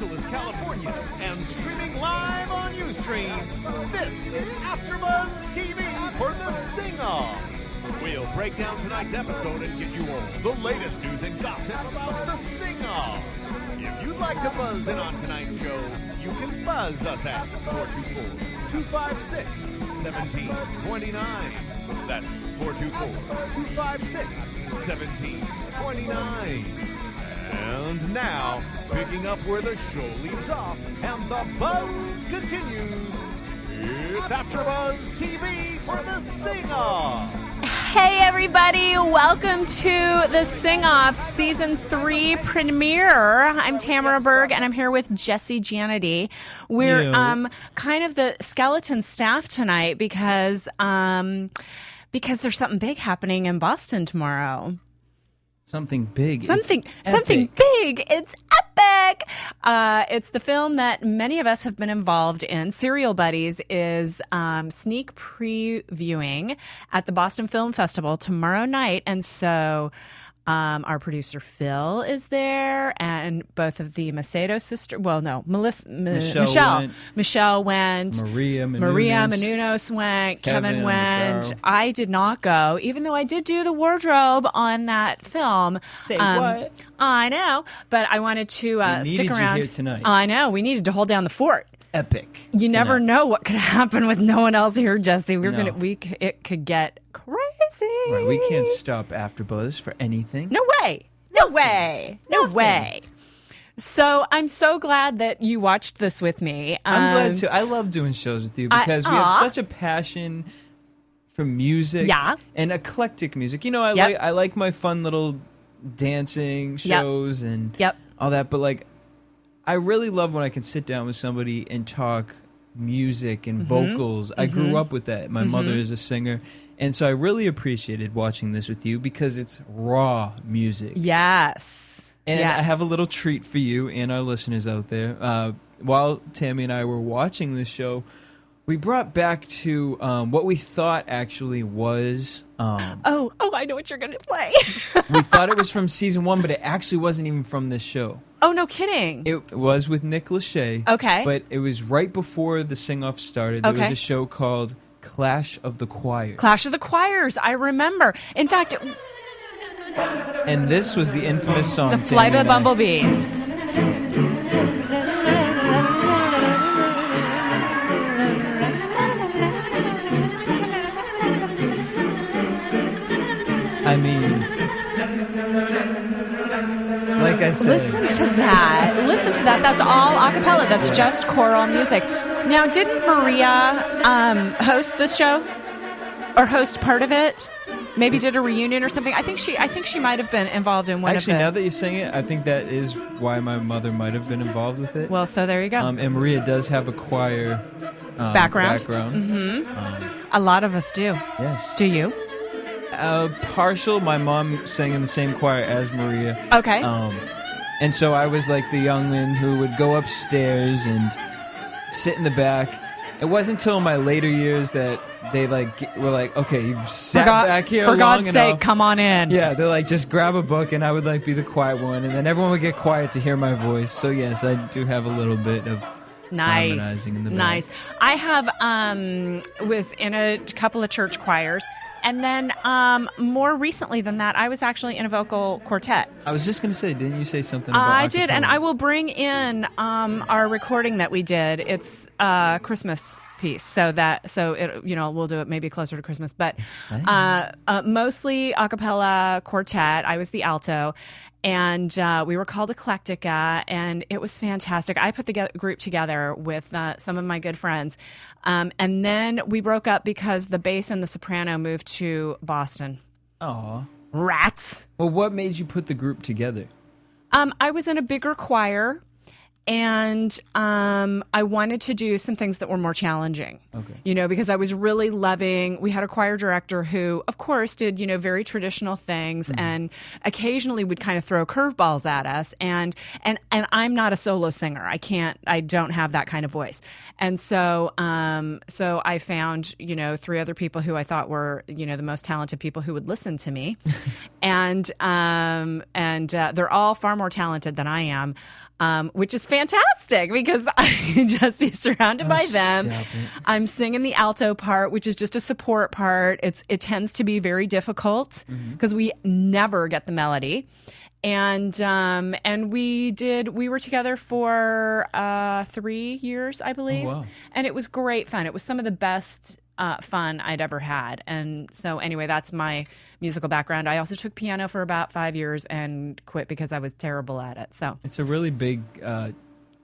Angeles, California, and streaming live on UStream. This is AfterBuzz TV for the Sing Off. We'll break down tonight's episode and get you all the latest news and gossip about the Sing Off. If you'd like to buzz in on tonight's show, you can buzz us at 424 256 1729. That's 424 256 1729. And now, picking up where the show leaves off and the buzz continues, it's AfterBuzz TV for the Sing Off. Hey everybody, welcome to the Sing Off Season 3 premiere. I'm Tamara Berg and I'm here with Jesse Janedy. We're Yo. um kind of the skeleton staff tonight because um because there's something big happening in Boston tomorrow. Something big. It's Something something epic. big. It's epic. Uh, it's the film that many of us have been involved in. Serial Buddies is um, sneak previewing at the Boston Film Festival tomorrow night, and so. Um, our producer Phil is there, and both of the Macedo sisters. Well, no, Melissa, M- Michelle Michelle, went. Michelle went. Maria Maria Menounos. Menounos went. Kevin, Kevin went. I did not go, even though I did do the wardrobe on that film. Say Um, what? I know, but I wanted to uh, stick around. here tonight. I know we needed to hold down the fort. Epic. You never tonight. know what could happen with no one else here, Jesse. We're No. gonna we it could get crazy. Right, we can't stop AfterBuzz for anything. No way. No way. No way. So I'm so glad that you watched this with me. I'm Um, glad to. I love doing shows with you I- because we have such a passion for music. Yeah. And eclectic music. You know, I Yep. like I like my fun little dancing Yep. shows and Yep. all that, but like I really love when I can sit down with somebody and talk music and Mm-hmm. vocals. I grew up with that. My mother is a singer. And so I really appreciated watching this with you because it's raw music. Yes. And yes. I have a little treat for you and our listeners out there. Uh, while Tammy and I were watching this show, we brought back to um, what we thought actually was. Um, Oh, oh, I know what you're gonna play. we thought it was from season one, but it actually wasn't even from this show. oh, no kidding. It was with Nick Lachey. Okay. But it was right before the sing off started. There was a show called Clash of the Choirs. Clash of the Choirs. I remember. In fact, and this was the infamous song. the Flight of the Bumblebees. Like I said. Listen to that. Listen to that. That's all a cappella. That's just choral music. Now, didn't Maria um, host this show or host part of it? Maybe did a reunion or something. I think she. I think she might have been involved in one Actually, now that you sing it, I think that is why my mother might have been involved with it. well, so there you go. um, and Maria does have a choir um, Background. Background. a lot of us do. Yes. Do you? Uh, partial. My mom sang in the same choir as Maria. Okay. Um, and so I was like the youngling who would go upstairs and sit in the back. It wasn't until my later years that they like were like, okay, you've sat God- back here for long God's sake, enough. come on in. Yeah, they're like, just grab a book, and I would like be the quiet one, and then everyone would get quiet to hear my voice. So yes, I do have a little bit of Nice, in the nice. I have um was in a couple of church choirs, and then um more recently than that, I was actually in a vocal quartet. I was just gonna say, didn't you say something? about I did, and I will bring in um our recording that we did. It's a Christmas piece, so that so it you know we'll do it maybe closer to Christmas, but uh, uh, mostly a cappella quartet. I was the alto. And uh, we were called Eclectica, and it was fantastic. I put the ge- group together with uh, some of my good friends, um, and then we broke up because the bass and the soprano moved to Boston. Aw. Rats. Well, what made you put the group together? Um, I was in a bigger choir, and um, I wanted to do some things that were more challenging. Okay. You know, because I was really loving. We had a choir director who, of course, did you know very traditional things, Mm-hmm. and occasionally would kind of throw curveballs at us. And and and I'm not a solo singer. I can't. I don't have that kind of voice. And so, um, so I found you know three other people who I thought were you know the most talented people who would listen to me, and um, and uh, they're all far more talented than I am um, which is fantastic because I can just be surrounded by them. I'm singing the alto part, which is just a support part. It's it tends to be very difficult because we never get the melody. And um, and we did we were together for uh, three years, I believe, wow. and it was great fun. It was some of the best uh, fun I'd ever had. And so anyway, that's my musical background. I also took piano for about five years and quit because I was terrible at it. So It's a really big. Uh,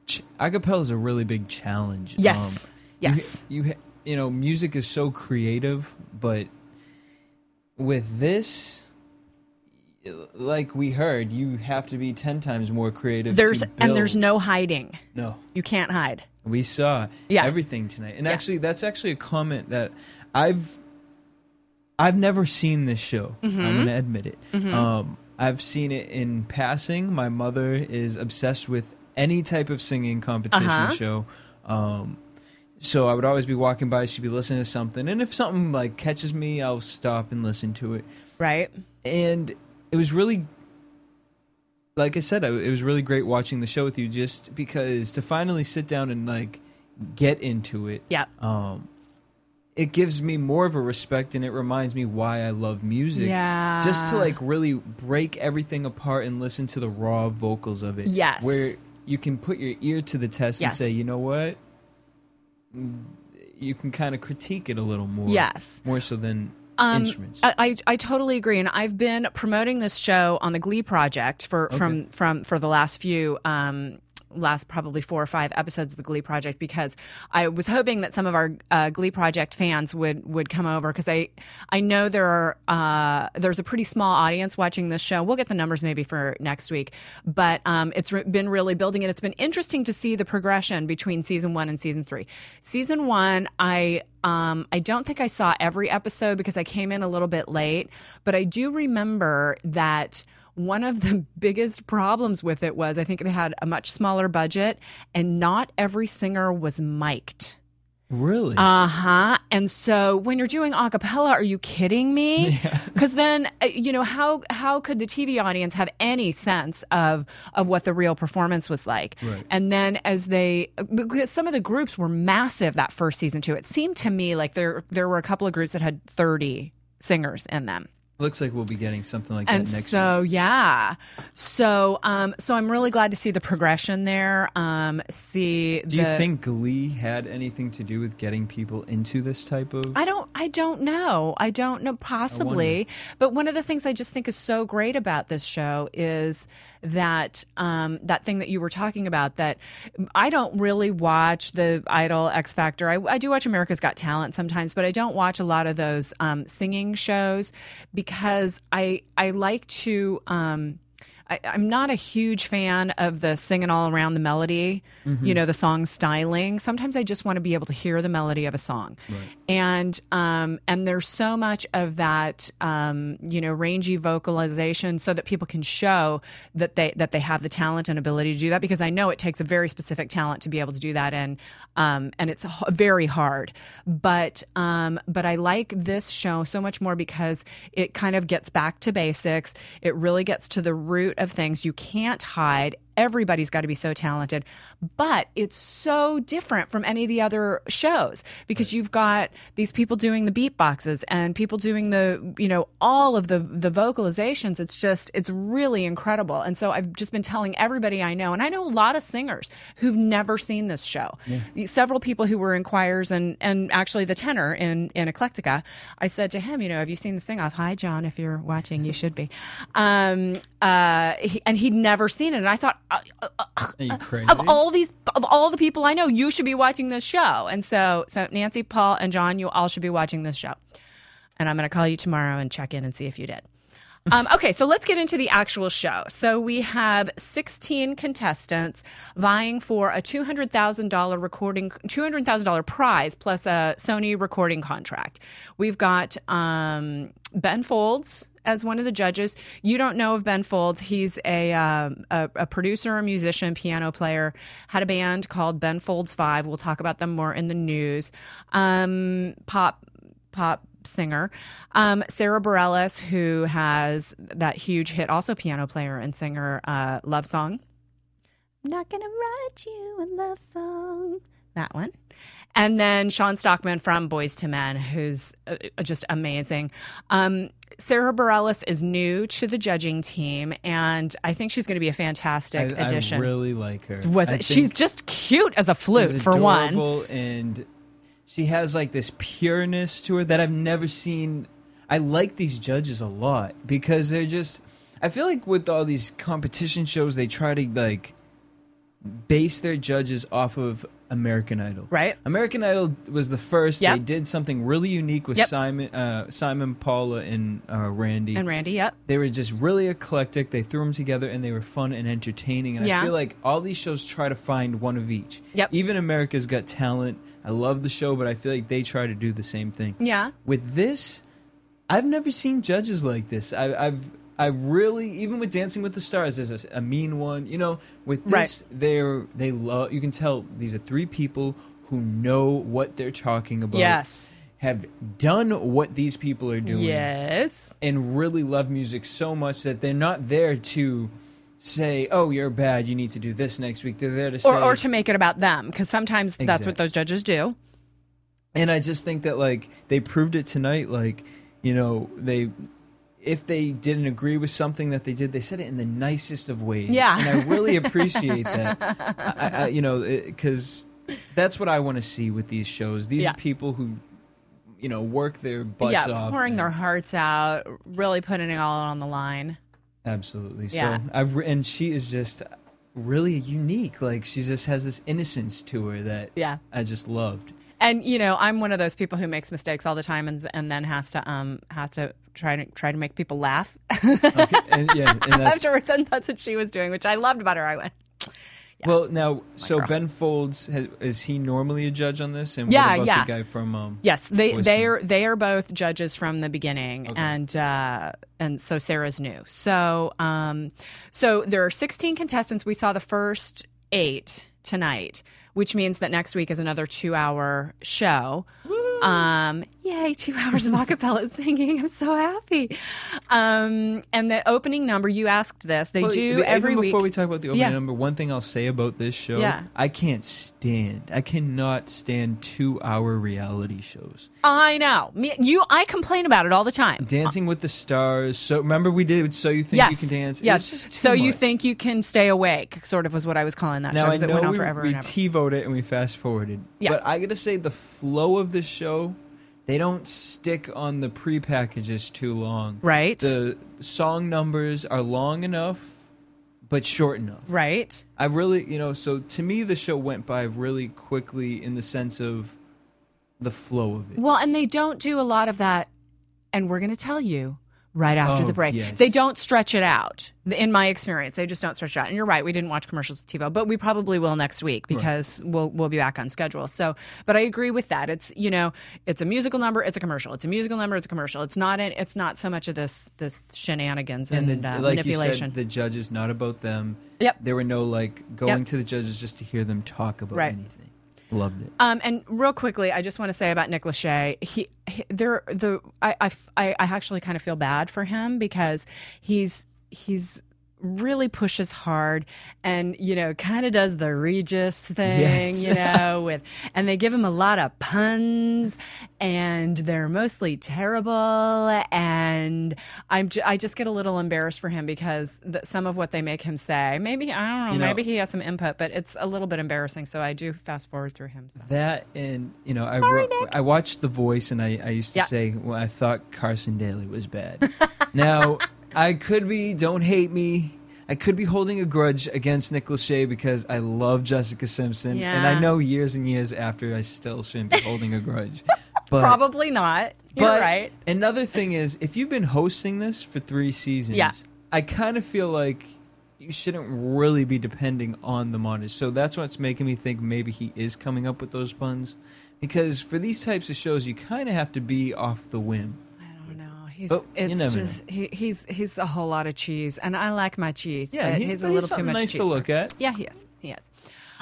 ch- acapella is a really big challenge. Yes. Um, Yes. You, you you know music is so creative, but with this, like we heard, you have to be ten times more creative. there's and there's no hiding. no. You can't hide. We saw Yeah. everything tonight, and Yeah. actually, that's actually a comment that I've I've never seen this show. Mm-hmm. I'm gonna admit it. Um, I've seen it in passing. My mother is obsessed with any type of singing competition Uh-huh. show. Um, so I would always be walking by. She'd be listening to something, and if something like catches me, I'll stop and listen to it. Right? And it was really like I said, it was really great watching the show with you, just because to finally sit down and like get into it. Yeah. Um, it gives me more of a respect, and it reminds me why I love music. Yeah. Just to like really break everything apart and listen to the raw vocals of it. Yes. Where you can put your ear to the test and say, you know what. Mm, You can kind of critique it a little more. Yes. More so than Um, instruments. I, I I totally agree, and I've been promoting this show on the Glee Project for from from for the last few. Um, last probably four or five episodes of the Glee Project because I was hoping that some of our uh, Glee Project fans would would come over because I I know there are uh, there's a pretty small audience watching this show. We'll get the numbers maybe for next week, but um, it's re- been really building and it's been interesting to see the progression between season one and season three. Season one, I um, I don't think I saw every episode because I came in a little bit late, but I do remember that one of the biggest problems with it was I think it had a much smaller budget and not every singer was mic'd. really? Uh huh. And so when you're doing a cappella, are you kidding me? Because then, uh, you know, how how could the TV audience have any sense of of what the real performance was like? Right. And then as they, because some of the groups were massive that first season too. It seemed to me like there there were a couple of groups that had 30 singers in them. Looks like we'll be getting something like And that next week. so week. yeah, so um, so I'm really glad to see the progression there. Um, see, Do you think Glee had anything to do with getting people into this type of? I don't I don't know. I don't know possibly. But one of the things I just think is so great about this show is that um, that thing that you were talking about that I don't really watch the Idol X Factor. I, I do watch America's Got Talent sometimes, but I don't watch a lot of those um, singing shows because I I like to um, I, I'm not a huge fan of the singing all around the melody, you know, the song styling. Sometimes I just want to be able to hear the melody of a song, and um, and there's so much of that, um, you know, rangy vocalization, so that people can show that they that they have the talent and ability to do that. Because I know it takes a very specific talent to be able to do that, and um, and it's h- very hard. But um, but I like this show so much more because it kind of gets back to basics. It really gets to the root of things. You can't hide. Everybody's got to be so talented, but it's so different from any of the other shows because you've got these people doing the beatboxes and people doing the, you know, all of the the vocalizations. It's just it's really incredible. And so I've just been telling everybody I know, and I know a lot of singers who've never seen this show. Several people who were in choirs and and actually the tenor in in Eclectica. I said to him, you know, have you seen the sing off? Hi, John. If you're watching, you should be. Um, uh, he, and he'd never seen it, and I thought. Uh, uh, Are you crazy? of all these of all the people I know, you should be watching this show. And so so Nancy, Paul, and John, you all should be watching this show. And I'm going to call you tomorrow and check in and see if you did. Um, okay, so let's get into the actual show. So we have 16 contestants vying for a $200,000 recording, $200,000 prize plus a Sony recording contract. We've got um, Ben Folds as one of the judges. You don't know of Ben Folds. He's a, um, a, a producer, a musician, piano player. Had a band called Ben Folds Five. We'll talk about them more in the news. Um, pop, pop singer. Um, Sara Bareilles, who has that huge hit, also piano player and singer, uh, Love Song. I'm not gonna write you a love song. That one. And then Shawn Stockman from Boyz II Men, who's uh, just amazing. Um, Sara Bareilles is new to the judging team, and I think she's going to be a fantastic I, addition. I really like her. Was it? She's just cute as a flute for one. and she has like this pureness to her that I've never seen. I like these judges a lot because they're just. I feel like with all these competition shows, they try to like base their judges off of American Idol. Right. American Idol was the first. Yep. They did something really unique with Yep. Simon, uh, Simon, Paula, and uh, Randy. And Randy, yep. they were just really eclectic. They threw them together, and they were fun and entertaining. And Yeah. I feel like all these shows try to find one of each. Yep. Even America's Got Talent. I love the show, but I feel like they try to do the same thing. Yeah. With this, I've never seen judges like this. I, I've I really even with Dancing with the Stars, there's a, a mean one. You know, with this, they're they love. You can tell these are three people who know what they're talking about. Yes. Have done what these people are doing Yes. and really love music so much that they're not there to say, "Oh, you're bad. You need to do this next week." They're there to say, Or, or to make it about them, because sometimes that's what those judges do. and I just think that like they proved it tonight. Like you know, they if they didn't agree with something that they did, they said it in the nicest of ways. Yeah. and I really appreciate that. I, I, you know, because that's what I want to see with these shows. These Yeah. are people who. You know, work their butts yeah, off. pouring and- their hearts out, really putting it all on the line. Absolutely. Yeah. So I've and she is just really unique. Like she just has this innocence to her that Yeah. I just loved. And you know, I'm one of those people who makes mistakes all the time, and and then has to um has to try to try to make people laugh Okay, and yeah, and that's afterwards, and that's what she was doing, which I loved about her. I went, well now. So girl. Ben Folds has, is he normally a judge on this? And Yeah, what about yeah. the guy from um? yes, they they are they are both judges from the beginning, and uh, and so Sara's new. So um, so there are 16 contestants. We saw the first eight tonight, which means that next week is another two hour show. Um, yay, two hours of acapella singing. I'm so happy. Um, and the opening number, you asked this. They Well, do even every week. before we talk about the opening Yeah. number, one thing I'll say about this show, Yeah. I can't stand, I cannot stand two-hour reality shows. I know. Me, you, I complain about it all the time. Dancing with the Stars. So remember we did. So you think yes. you can dance? Yes. It's just too so you think you can stay awake? Sort of was what I was calling that show Now I because it went on we, forever we and ever. TiVoed it and we fast forwarded. Yeah. But I gotta say the flow of this show, they don't stick on the pre packages too long. right. The song numbers are long enough, but short enough. right. I really, you know, so to me the show went by really quickly in the sense of the flow of it. Well, and they don't do a lot of that, and we're going to tell you right after Oh, the break. yes. They don't stretch it out. In my experience, they just don't stretch it out. And you're right, we didn't watch commercials with TiVo, but we probably will next week because we'll we'll be back on schedule. So, but I agree with that. It's you know, it's a musical number, it's a commercial. It's a musical number, it's a commercial. It's not an, it's not so much of this this shenanigans and, And the, uh, like you manipulation. said, the judges not about them. Yep. There were no like going Yep. to the judges just to hear them talk about Right. anything. Loved it. Um, and real quickly, I just want to say about Nick Lachey. He, he there, the I, I, I actually kind of feel bad for him because he's he's really pushes hard and you know kind of does the Regis thing, Yes. you know, with and they give him a lot of puns and they're mostly terrible and I'm j- I just get a little embarrassed for him because the, some of what they make him say, maybe I don't know, You know- maybe he has some input, but it's a little bit embarrassing. So I do fast forward through him. So. That and you know I ro- I watched The Voice and I, I used to Yeah. say well I thought Carson Daly was bad. now I could be don't hate me. I could be holding a grudge against Nick Lachey because I love Jessica Simpson and I know years and years after I still shouldn't be holding a grudge. But- Probably not. You're But right. Another thing is, if you've been hosting this for three seasons, Yeah. I kind of feel like you shouldn't really be depending on the montage. So that's what's making me think maybe he is coming up with those puns. Because for these types of shows, you kind of have to be off the whim. I don't know. He's But it's just he, he's he's a whole lot of cheese, and I like my cheese. Yeah, but he- he's a but he's little too much nice cheese. to look at. Yeah, he is. He is.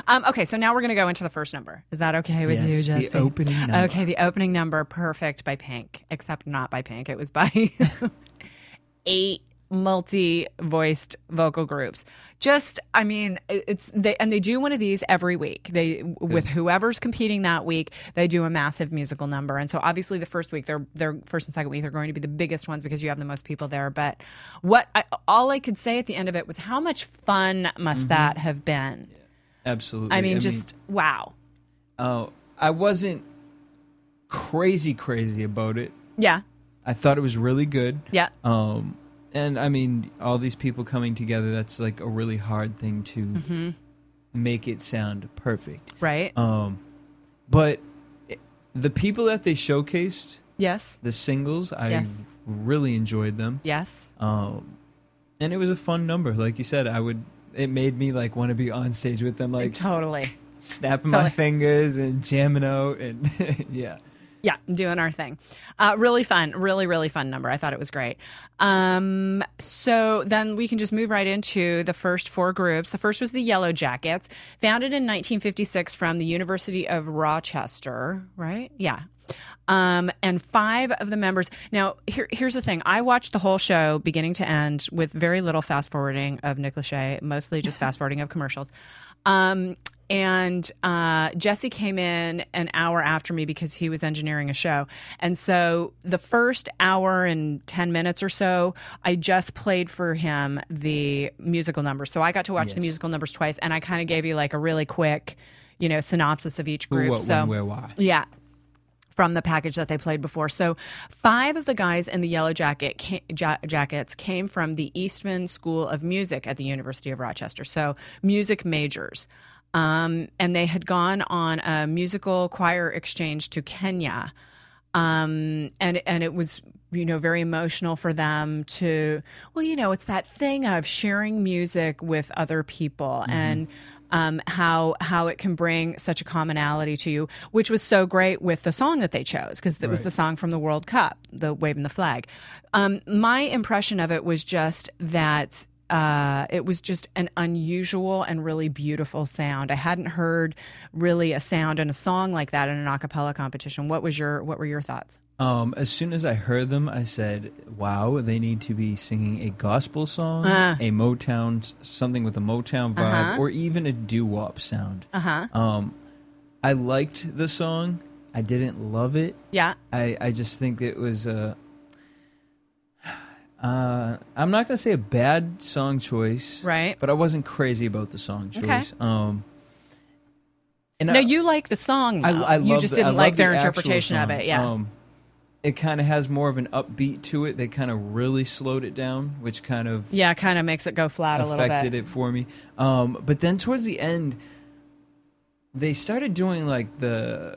Um, okay, so now we're going to go into the first number. Is that okay with you, Yes, the opening number. Okay, the opening number, perfect by Pink, except not by Pink. It was by eight multi-voiced vocal groups. Just, I mean, it's they and they do one of these every week. They with whoever's competing that week, they do a massive musical number. And so obviously the first week, they're they're first and second week, they're going to be the biggest ones because you have the most people there. But what I, all I could say at the end of it was, how much fun must that have been? Absolutely. I mean, just wow. oh, I wasn't crazy crazy about it. Yeah, I thought it was really good. yeah, Um, and I mean, all these people coming together, that's like a really hard thing to Mm-hmm. make it sound perfect. right. Um, but the people that they showcased, yes, the singles, I Yes. really enjoyed them. yes. Um, and it was a fun number. Like you said, I would, it made me like want to be on stage with them, like totally. snapping totally. my fingers and jamming out. And yeah. Yeah, doing our thing. Uh, really fun, really, really fun number. I thought it was great. Um, so then we can just move right into the first four groups. The first was the Yellow Jackets, founded in 1956 from the University of Rochester, right? Yeah. Um, and five of the members. Now, here, here's the thing. I watched the whole show beginning to end with very little fast forwarding of Nick Lachey, mostly just fast forwarding of commercials. Um, and uh, Jesse came in an hour after me because he was engineering a show. And so the first hour and 10 minutes or so, I just played for him the musical numbers. So I got to watch the musical numbers twice, and I kind of gave you like a really quick, you know, synopsis of each group. what, so when, where, why. yeah. From the package that they played before. So, five of the guys in the yellow jacket ca- ja- jackets came from the Eastman School of Music at the University of Rochester. So, music majors. Um, and they had gone on a musical choir exchange to Kenya. Um, and and it was you know very emotional for them to well you know it's that thing of sharing music with other people and um, how how it can bring such a commonality to you, which was so great with the song that they chose because it was the song from the World Cup, the waving the flag. Um, my impression of it was just that uh, it was just an unusual and really beautiful sound. I hadn't heard really a sound and a song like that in an a cappella competition. What was your what were your thoughts? Um, as soon as I heard them, I said, "Wow, they need to be singing a gospel song, Uh. a Motown, something with a Motown vibe, Uh-huh. or even a doo wop sound." Uh huh. Um, I liked the song. I didn't love it. Yeah. I, I just think it was a. Uh, I'm not gonna say a bad song choice, Right. But I wasn't crazy about the song Okay. choice. Um, and No, you like the song. I, though. I you just the- didn't like their the interpretation of it. Yeah. Um, it kind of has more of an upbeat to it. They kind of really slowed it down, which kind of yeah, kind of makes it go flat a little bit. affected it for me. Um, but then towards the end, they started doing like the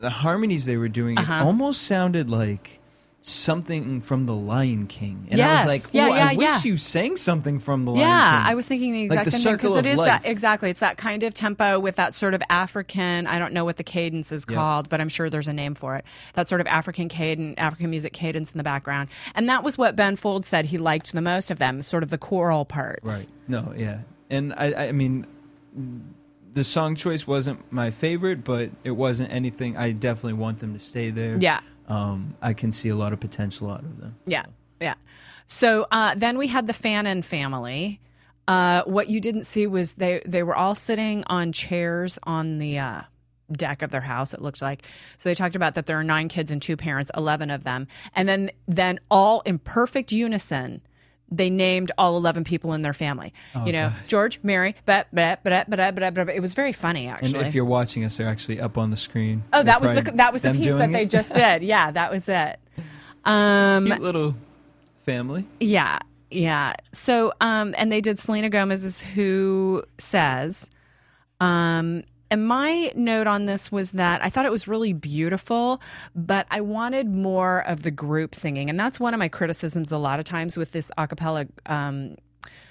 the harmonies they were doing. Uh-huh. It almost sounded like something from The Lion King, and I was like, Yeah, "Ooh, I yeah, wish you sang something from The Lion King. Yeah, I was thinking the Like exact the same thing because it is life. that exactly. It's that kind of tempo with that sort of African. I don't know what the cadence is Yeah. called, but I'm sure there's a name for it. That sort of African cadence, African music cadence in the background, and that was what Ben Folds said he liked the most of them, sort of the choral parts. Right. No, yeah. And I I mean the song choice wasn't my favorite, but it wasn't anything I definitely want them to stay there. Yeah. Um I can see a lot of potential out of them. Yeah, yeah. So uh, then we had the Fannin family. Uh, what you didn't see was they they were all sitting on chairs on the uh, deck of their house. It looked like so they talked about that there are nine kids and two parents, eleven of them, and then then all in perfect unison. They named all eleven people in their family. you know, George, Mary, but but but but but but. It was very funny, And actually. if you're watching us, they're actually up on the screen. oh, that was the that was the piece that doing they just did. Yeah, that was it. Um, cute little family. Yeah, yeah. So, um, and they did Selena Gomez's "Who Says." Um, and my note on this was that I thought it was really beautiful, but I wanted more of the group singing, and that's one of my criticisms. A lot of times with this a cappella. Um,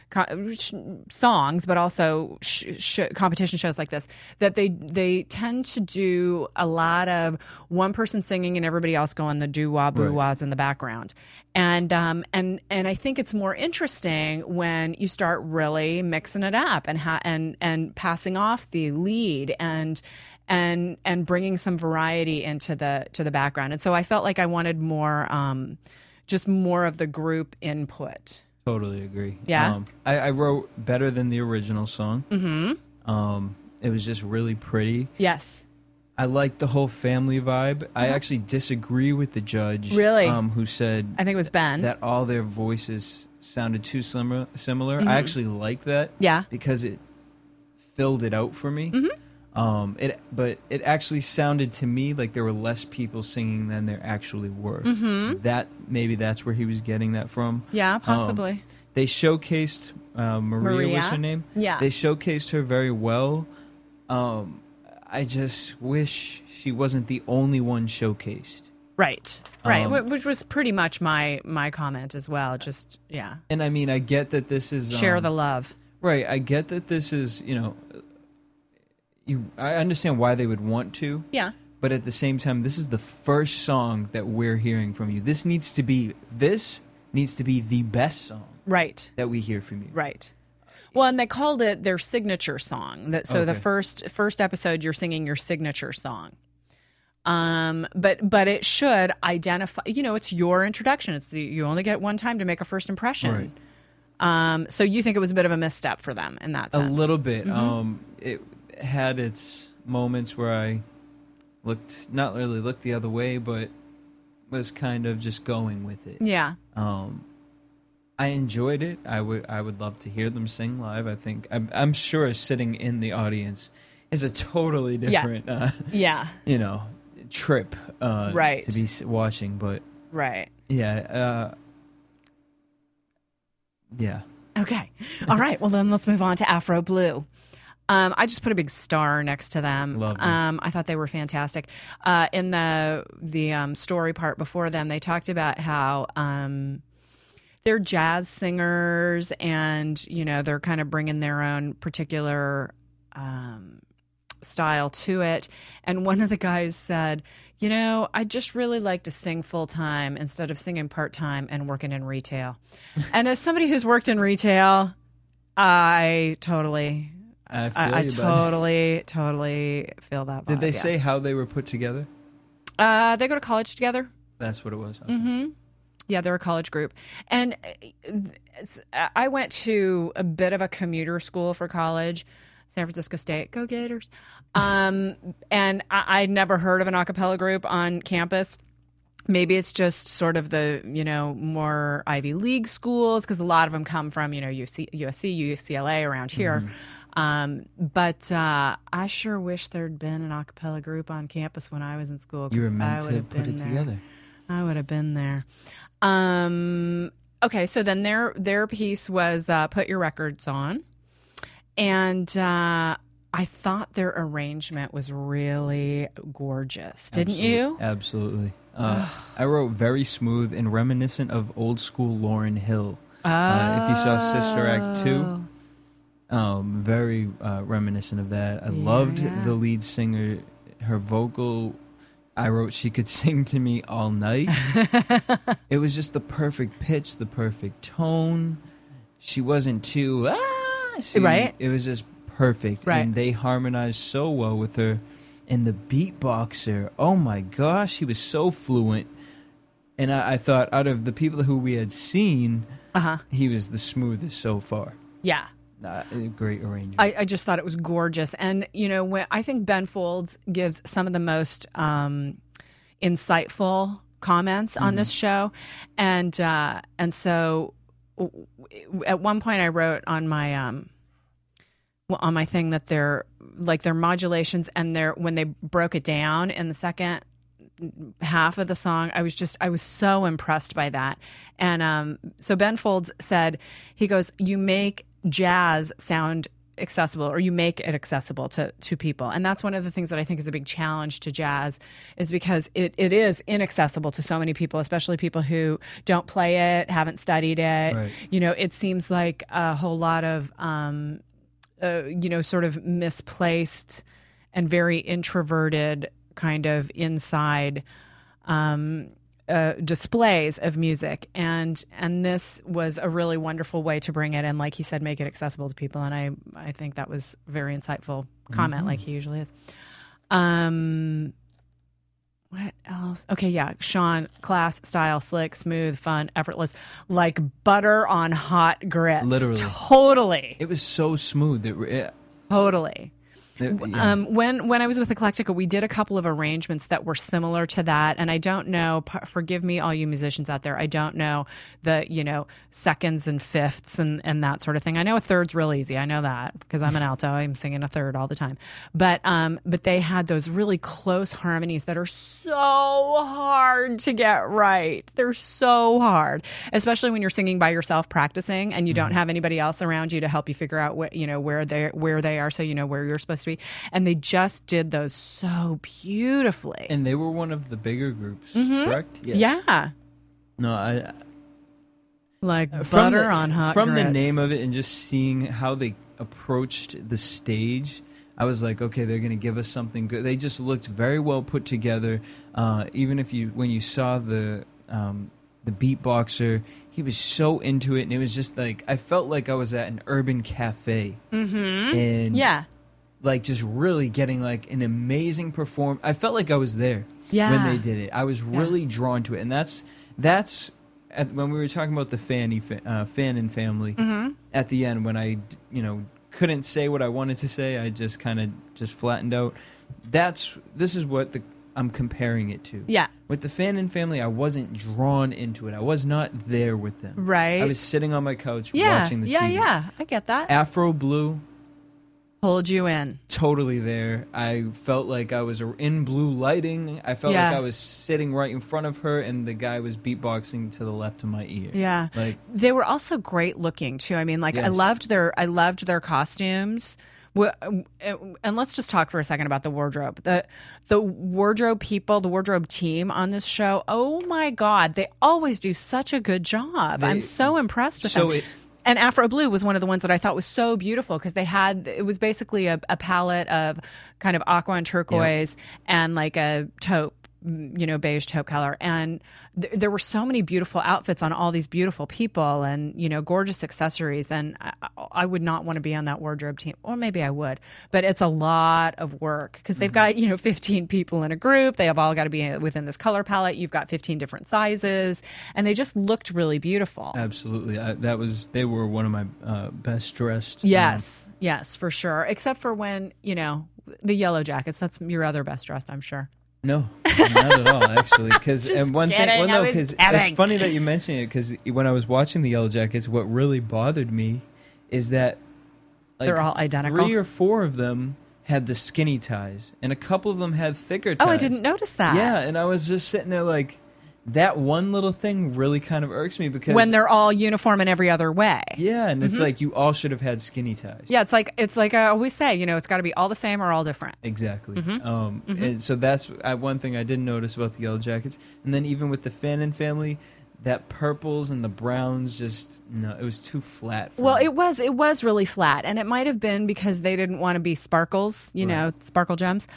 co- sh- songs, but also sh- sh- competition shows like this, that they they tend to do a lot of one person singing and everybody else going the doo wah boo wahs in the background, and um and and I think it's more interesting when you start really mixing it up and ha- and and passing off the lead and and and bringing some variety into the to the background, and so I felt like I wanted more. Um, just more of the group input. Totally agree. Yeah? Um, I, I wrote better than the original song. Mm-hmm. Um, it was just really pretty. Yes. I like the whole family vibe. I actually disagree with the judge. Uh-huh. Really? Um, who said I think it was Ben. that all their voices sounded too similar. Similar. I actually like that. Mm-hmm. Yeah. Because it filled it out for me. Um, it, but it actually sounded to me like there were less people singing than there actually were. Mm-hmm. That maybe that's where he was getting that from. yeah, possibly. Um, they showcased uh, Maria, was her name. Yeah. they showcased her very well. Um, I just wish she wasn't the only one showcased. right. Right. um, Which was pretty much my my comment as well. Just yeah. And I mean, I get that this is Share um, the love. right. I get that this is you know, you. I understand why they would want to, Yeah. but at the same time, this is the first song that we're hearing from you. This needs to be this needs to be the best song Right. that we hear from you. Right. Well, and they called it their signature song. That so the first first episode you're singing your signature song. Um, but but it should identify. You know, it's your introduction. It's the you only get one time to make a first impression. Right. Um, so you think it was a bit of a misstep for them in that a little bit. Mm-hmm. Um, it had its moments where I looked not really looked the other way, but was kind of just going with it. Yeah. Um, I enjoyed it. I would I would love to hear them sing live. I think I'm, I'm sure sitting in the audience is a totally Yeah. different, uh, Yeah. you know, trip uh, Right. to be watching. But Right. yeah, uh, yeah. Okay. All right. Well, then let's move on to Afro Blue. Um, I just put a big star next to them. Um, I thought they were fantastic. Uh, in the the um, story part before them, they talked about how um, they're jazz singers, and you know they're kind of bringing their own particular um, style to it. And one of the guys said, "You know, I just really like to sing full time instead of singing part time and working in retail." and as somebody who's worked in retail, I totally, I feel I, I totally, totally feel that. Did they yeah. say how they were put together? uh, they go to college together? That's what it was. Okay. Mm-hmm. Yeah, they're a college group, and uh, it's, I went to a bit of a commuter school for college, San Francisco State. Go Gators! Um, and I, I'd never heard of an a cappella group on campus. Maybe it's just sort of the you know more Ivy League schools because a lot of them come from you know UC, USC, UCLA around here. Um, but uh, I sure wish there'd been an a cappella group on campus when I was in school. You were meant to put it there. together. I would have been there. Um, okay, so then their their piece was uh, put your records on, and uh, I thought their arrangement was really gorgeous, didn't Absolute- you? Absolutely. Uh, I wrote very smooth and reminiscent of old school Lauryn Hill. Uh, if you saw Sister Act 2, um, very uh, reminiscent of that. I loved yeah. the lead singer, her vocal. I wrote she could sing to me all night. it was just the perfect pitch, the perfect tone. She wasn't too ah, she- Right. It was just perfect, Right. and they harmonized so well with her. And the beatboxer, oh my gosh, he was so fluent. And I, I thought, out of the people who we had seen, Uh huh. he was the smoothest so far. Yeah. Uh, great arrangement. I, I just thought it was gorgeous, and you know, when I think Ben Folds gives some of the most um, insightful comments on this show, and uh, and so w- w- at one point I wrote on my um, on my thing that their like their modulations and their when they broke it down in the second half of the song i was just i was so impressed by that. And um so ben folds said he goes you make jazz sound accessible or you make it accessible to, to people. And that's one of the things that I think is a big challenge to jazz is because it, it is inaccessible to so many people, especially people who don't play it, haven't studied it. Right. You know, it seems like a whole lot of, um, uh, you know, sort of misplaced and very introverted kind of inside um, uh, displays of music, and and this was a really wonderful way to bring it and, like he said, make it accessible to people. And I I think that was a very insightful comment, like he usually is. Um, what else? Okay, yeah, Shawn, class, style, slick, smooth, fun, effortless, like butter on hot grits. Literally. totally, It was so smooth. It, it, totally. Yeah. Um, when when I was with Eclectica, we did a couple of arrangements that were similar to that, and I don't know. p- Forgive me, all you musicians out there. I don't know the you know seconds and fifths and and that sort of thing. I know a third's real easy. I know that because I'm an alto. I'm singing a third all the time. But um, but they had those really close harmonies that are so hard to get right. They're so hard, especially when you're singing by yourself practicing and you don't have anybody else around you to help you figure out what you know where they where they are, so you know where you're supposed to And they just did those so beautifully. and they were one of the bigger groups, correct? Yes. Yeah, No, I like from butter the, on hot from the name of it and just seeing how they approached the stage i was like okay they're gonna give us something good they just looked very well put together uh, even if you when you saw the um, the beatboxer he was so into it and it was just like i felt like i was at an urban cafe mm-hmm. and Yeah, like just really getting like an amazing perform. I felt like I was there Yeah. when they did it. I was really drawn to it, and that's that's at, when we were talking about the Fanny fa- uh, Fannin family. Mm-hmm. At the end, when I you know couldn't say what I wanted to say, I just kind of just flattened out. That's this is what the I'm comparing it to. yeah, With the Fannin family, I wasn't drawn into it. I was not there with them. Right. I was sitting on my couch yeah, watching the yeah, TV. yeah. I get that. Afro Blue, Hold you in. totally there. I felt like I was in blue lighting. I felt Yeah. like I was sitting right in front of her, and the guy was beatboxing to the left of my ear. Yeah. like They were also great looking too. I mean, like I loved their I loved their costumes. And let's just talk for a second about the wardrobe. The the wardrobe people, the wardrobe team on this show. Oh my god, they always do such a good job. I'm so impressed with so them. it- and Afro Blue was one of the ones that I thought was so beautiful because they had it was basically a, a palette of kind of aqua and turquoise and like a taupe, you know, beige taupe color. And th- there were so many beautiful outfits on all these beautiful people and you know gorgeous accessories. And I, I would not want to be on that wardrobe team, or maybe I would, but it's a lot of work because they've got you know 15 people in a group. They have all got to be within this color palette. You've got 15 different sizes, and they just looked really beautiful. absolutely, I, that was they were one of my uh, best dressed. um, Yes, yes, for sure. Except for when, you know, the yellow jackets. That's your other best dressed, I'm sure. No, not at all, actually. Because and one kidding, thing, well, no, because it's funny that you mention it. Because when I was watching the Yellow Jackets, what really bothered me is that like, They're all identical? Three or four of them had the skinny ties, and a couple of them had thicker ties. Oh, I didn't notice that. Yeah, and I was just sitting there like, that one little thing really kind of irks me because When they're all uniform in every other way. yeah, and Mm-hmm. it's like you all should have had skinny ties. Yeah, it's like it's like I always say, you know, it's got to be all the same or all different. Exactly. Mm-hmm. Um, And so that's uh, one thing I didn't notice about the Yellow Jackets. And then even with the Fannin family, that purples and the browns just no, it was too flat. For Well, me. it was it was really flat, and it might have been because they didn't want to be sparkles, you know, sparkle gems.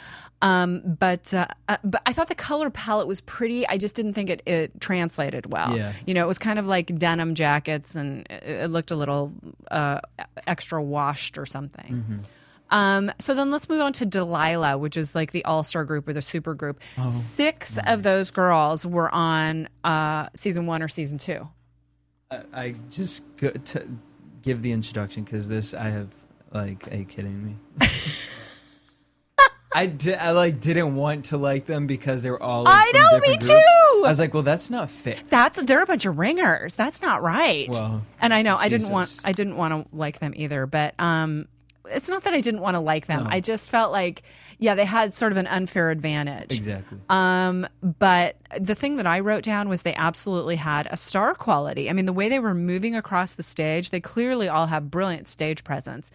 Um, but uh, uh, but I thought the color palette was pretty. I just didn't think it, it translated well. Yeah. You know, it was kind of like denim jackets, and it, it looked a little uh, extra washed or something. Mm-hmm. Um, so then let's move on to Delilah, which is like the all star group or the super group. Six of those girls were on uh, season one or season two. I, I just go to give the introduction because this I have like, are you kidding me? I did. I like didn't want to like them because they were all. Like, I from know, me different groups. too! I was like, well, that's not fair. That's they're a bunch of ringers. That's not right. Well, and I know I didn't want Jesus. I didn't want to like them either, but um, it's not that I didn't want to like them. No. I just felt like yeah, they had sort of an unfair advantage. Exactly. Um, but the thing that I wrote down was they absolutely had a star quality. I mean, the way they were moving across the stage, they clearly all have brilliant stage presence.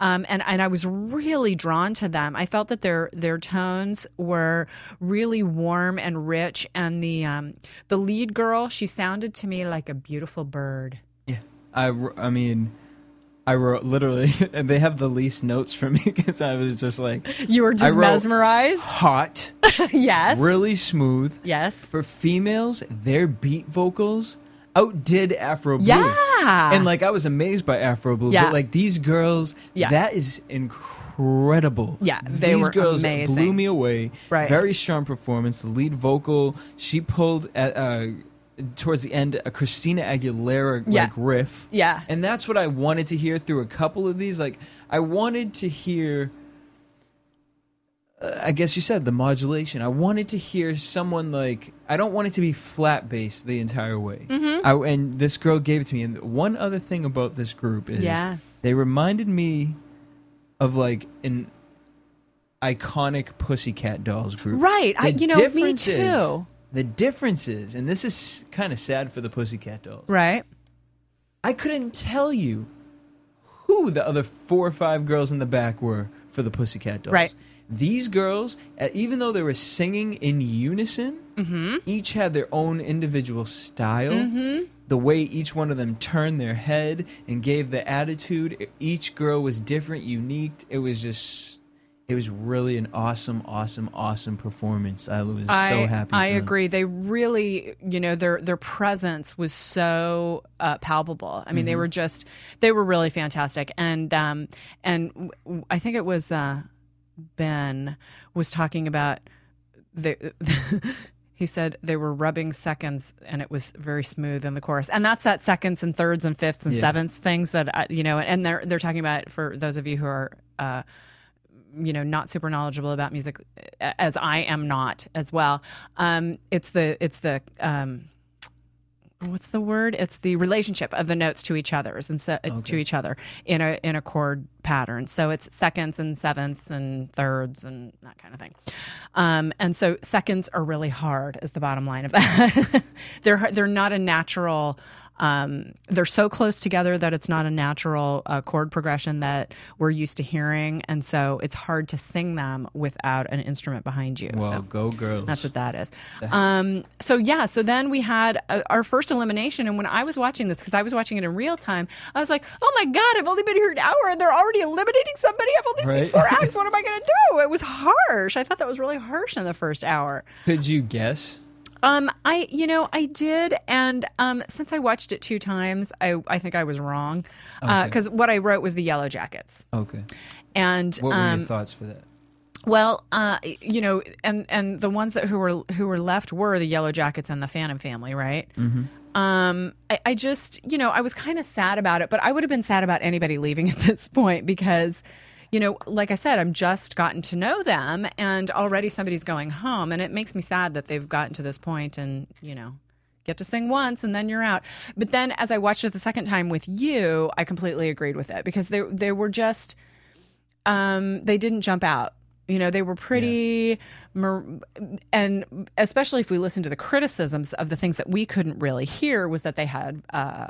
Um, and and I was really drawn to them. I felt that their their tones were really warm and rich, and the um, the lead girl she sounded to me like a beautiful bird. Yeah, I, I mean, I wrote literally, and they have the least notes for me because I was just like You were just mesmerized. hot, yes. really smooth. Yes. For females, their beat vocals outdid Afro Blue. Yeah. And like I was amazed by Afro Blue, Yeah. but like these girls, Yeah. that is incredible. Yeah, they these were girls amazing. blew me away. Right. Very strong performance. The lead vocal, she pulled at uh towards the end a Christina Aguilera Yeah. like riff. Yeah. And that's what I wanted to hear through a couple of these. Like I wanted to hear uh, I guess you said the modulation. I wanted to hear someone like I don't want it to be flat bass the entire way. Mm-hmm. I, and this girl gave it to me. And one other thing about this group is Yes. they reminded me of like an iconic Pussycat Dolls group. Right. I- The you know, me too. The differences, and this is kind of sad for the Pussycat Dolls. Right. I couldn't tell you who the other four or five girls in the back were for the Pussycat Dolls. Right. These girls, uh, even though they were singing in unison, Mm-hmm. each had their own individual style. The way each one of them turned their head and gave the attitude, each girl was different, unique. It was just, it was really an awesome, awesome, awesome performance. I was I, so happy. I for them. agree. They really, you know, their their presence was so uh, palpable. I mean, Mm-hmm. they were just, they were really fantastic. And um, and w- w- I think it was uh, Ben was talking about the. He said they were rubbing seconds and it was very smooth in the chorus. And that's that seconds and thirds and fifths and Yeah. sevenths things that, I, you know, and they're, they're talking about for those of you who are, uh, you know not super knowledgeable about music as I am not as well. Um, it's the it's the um, what's the word? It's the relationship of the notes to each other's and so, to each other in a in a chord pattern. So it's seconds and sevenths and thirds and that kind of thing. Um, and so seconds are really hard. Is the bottom line of that? they're they're not a natural. Um, they're so close together that it's not a natural uh, chord progression that we're used to hearing, and so it's hard to sing them without an instrument behind you. Well, So- go girls. that's what that is. Um, so yeah, so then we had uh, our first elimination, and when I was watching this, because I was watching it in real time, I was like, "Oh my god, I've only been here an hour, and they're already eliminating somebody. I've only seen four acts. What am I going to do?" It was harsh. I thought that was really harsh in the first hour. Could you guess? Um, I you know I did, and um, since I watched it two times, I I think I was wrong, because what I wrote was the Yellow Jackets, Okay. and What were um, your thoughts for that? well, uh, you know, and and the ones that who were who were left were the Yellow Jackets and the Fannin family, right? Mm-hmm. Um, I, I just, you know, I was kind of sad about it, but I would have been sad about anybody leaving at this point because, you know, like I said, I'm just gotten to know them, and already somebody's going home, and it makes me sad that they've gotten to this point, and you know. Get to sing once and then you're out. But then, as I watched it the second time with you, I completely agreed with it because they they were just um, they didn't jump out. You know, they were pretty, mer- and especially if we listen to the criticisms of the things that we couldn't really hear, was that they had uh,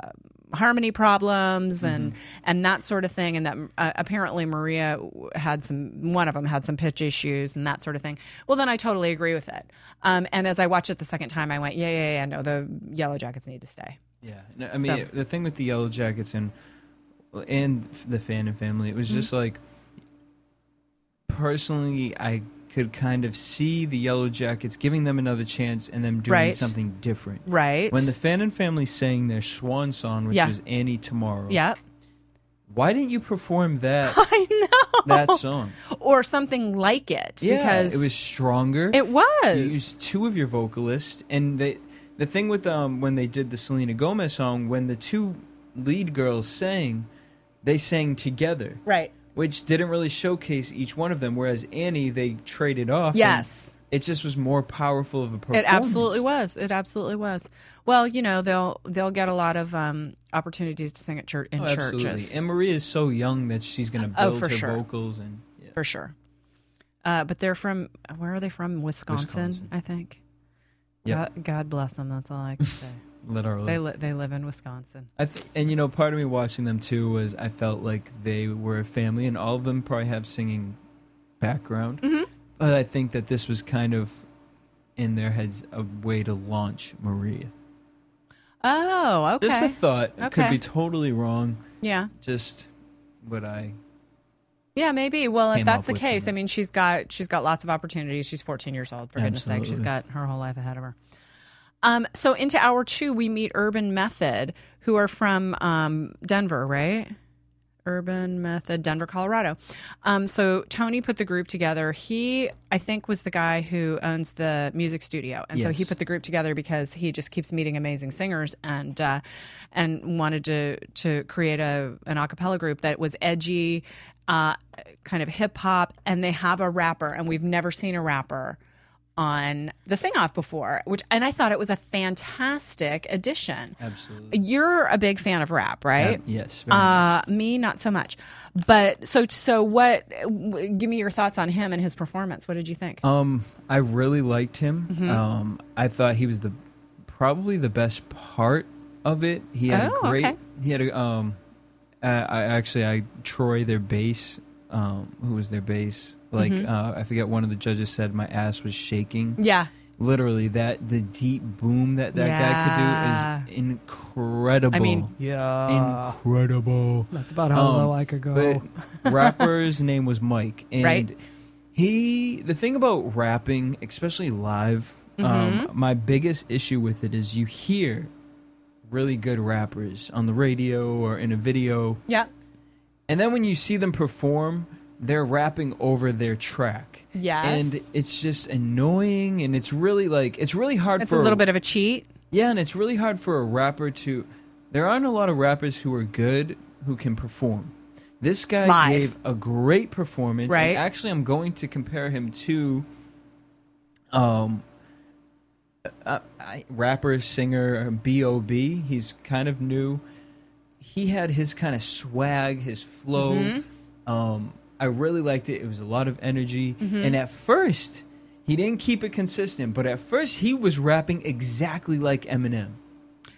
harmony problems and and that sort of thing, and that uh, apparently Maria had some. One of them had some pitch issues and that sort of thing. Well, then I totally agree with it. Um, and as I watched it the second time, I went, yeah, yeah, yeah, no, the Yellow Jackets need to stay. Yeah, no, I mean So- the thing with the Yellow Jackets and and the Fannin family, it was Mm-hmm. just like personally, I could kind of see the Yellow Jackets giving them another chance and them doing Right. something different. Right. When the Fannin family sang their swan song, which Yeah. was Annie Tomorrow, yeah, why didn't you perform that I know. that song? or something like it Yeah, because it was stronger. It was. You used two of your vocalists, and they, the thing with um when they did the Selena Gomez song, when the two lead girls sang, they sang together, right. Which didn't really showcase each one of them. Whereas Annie, they traded off. Yes. it just was more powerful of a performance. It absolutely was. It absolutely was. Well, you know, they'll they'll get a lot of um, opportunities to sing at church in Oh, absolutely. churches And Maria is so young that she's going to Oh, build for her sure. vocals and. Yeah. for sure. Uh, but they're from where are they from? Wisconsin, Wisconsin. I think. Yep. God, God bless them. That's all I can say. Literally. They li- they live in Wisconsin. I th- and you know, part of me watching them too was I felt like they were a family, and all of them probably have singing background. Mm-hmm. But I think that this was kind of in their heads a way to launch Maria. Oh, okay. Just a thought. It could be totally wrong. yeah. Just what I. Yeah, maybe. Well, if that's the case, them. I mean, she's got she's got lots of opportunities. She's 14 years old. For goodness sake, she's got her whole life ahead of her. Um, so into hour two, we meet Urban Method, who are from um, Denver, right? Urban Method, Denver, Colorado. Um, so Tony put the group together. He, I think, was the guy who owns the music studio, and so he put the group together because he just keeps meeting amazing singers and uh, and wanted to to create a an acapella group that was edgy, uh, kind of hip hop, and they have a rapper, and we've never seen a rapper on the sing off before, which and I thought it was a fantastic addition. Absolutely. You're a big fan of rap, right? Uh, yes. Uh, me, not so much. But so, so what? w- Give me your thoughts on him and his performance. What did you think? Um, I really liked him. Mm-hmm. Um, I thought he was the probably the best part of it. He had Oh, a great. okay. He had a um. I actually I Troy their bass. Um, who was their bass? Like Mm-hmm. uh, I forget. One of the judges said my ass was shaking. yeah, Literally, that the deep boom that that Yeah. guy could do is incredible. I mean, yeah, incredible. that's about how Um, low I could go. But rapper's name was Mike, and Right. he. The thing about rapping, especially live, um, Mm-hmm. my biggest issue with it is you hear really good rappers on the radio or in a video, yeah, and then when you see them perform, they're rapping over their track. Yes. and it's just annoying, and it's really like it's really hard it's for a little bit of a cheat. yeah, and it's really hard for a rapper to. There aren't a lot of rappers who are good who can perform. This guy Live. gave a great performance. Right. And actually, I'm going to compare him to, um, uh, I, rapper singer B.O.B. He's kind of new. He had his kind of swag, his flow. Mm-hmm. Um, I really liked it. It was a lot of energy. Mm-hmm. And at first, he didn't keep it consistent, but at first he was rapping exactly like Eminem.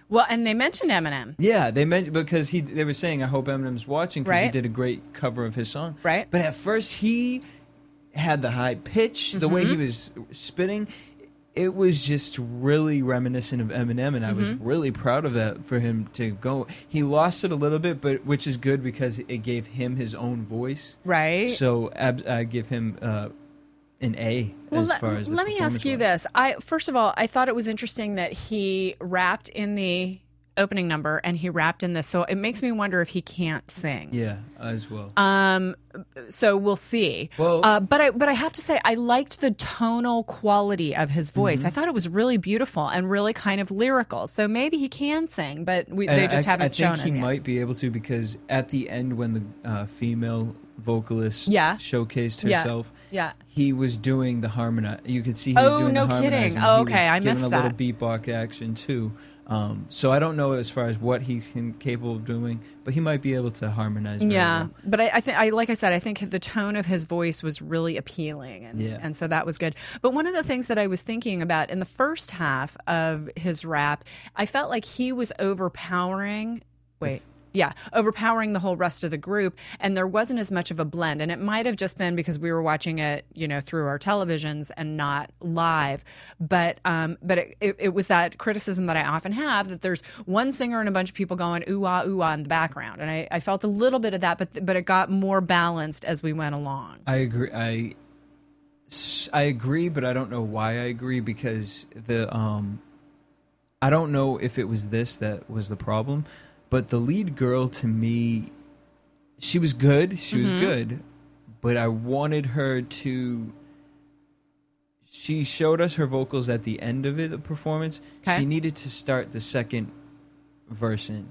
Well, and they mentioned Eminem. Yeah, they mentioned because he they were saying I hope Eminem's watching because he did a great cover of his song. Right. But at first he had the high pitch, the way he Mm-hmm. was spitting, it was just really reminiscent of Eminem, and I was Mm-hmm. really proud of that for him to go. He lost it a little bit, but which is good because it gave him his own voice. Right. So ab- I give him uh, an A as let, far as let me ask you this. I first of all, I thought it was interesting that he rapped in the opening number and he rapped in this. So it makes me wonder if he can't sing. Yeah, as well. Um, so we'll see. Well- uh, but I but I have to say I liked the tonal quality of his voice. Mm-hmm. I thought it was really beautiful and really kind of lyrical. So maybe he can sing, but we, they just I, haven't I think shown he it. yet. might be able to because at the end when the uh, female vocalist Yeah. showcased Yeah. herself, Yeah. he was doing the harmonize. You could see he was Oh, doing no the kidding. harmonizing. Oh, He okay, was I missed a that. little beatbox action too. Um, so I don't know as far as what he's capable of doing, but he might be able to harmonize. Yeah, well. but I, I think I like I said, I think the tone of his voice was really appealing, and Yeah. and so that was good. But one of the things that I was thinking about in the first half of his rap, I felt like he was overpowering. Wait. Yeah, overpowering the whole rest of the group, and there wasn't as much of a blend. And it might have just been because we were watching it, you know, through our televisions and not live. But um, but it, it, it was that criticism that I often have that there's one singer and a bunch of people going ooh ah ooh ah in the background, and I, I felt a little bit of that, but but it got more balanced as we went along. I agree. I I agree, but I don't know why I agree because the um I don't know if it was this that was the problem, but the lead girl to me she was good, she Mm-hmm. was good, but I wanted her to she showed us her vocals at the end of it the performance. Okay. She needed to start the second verse in.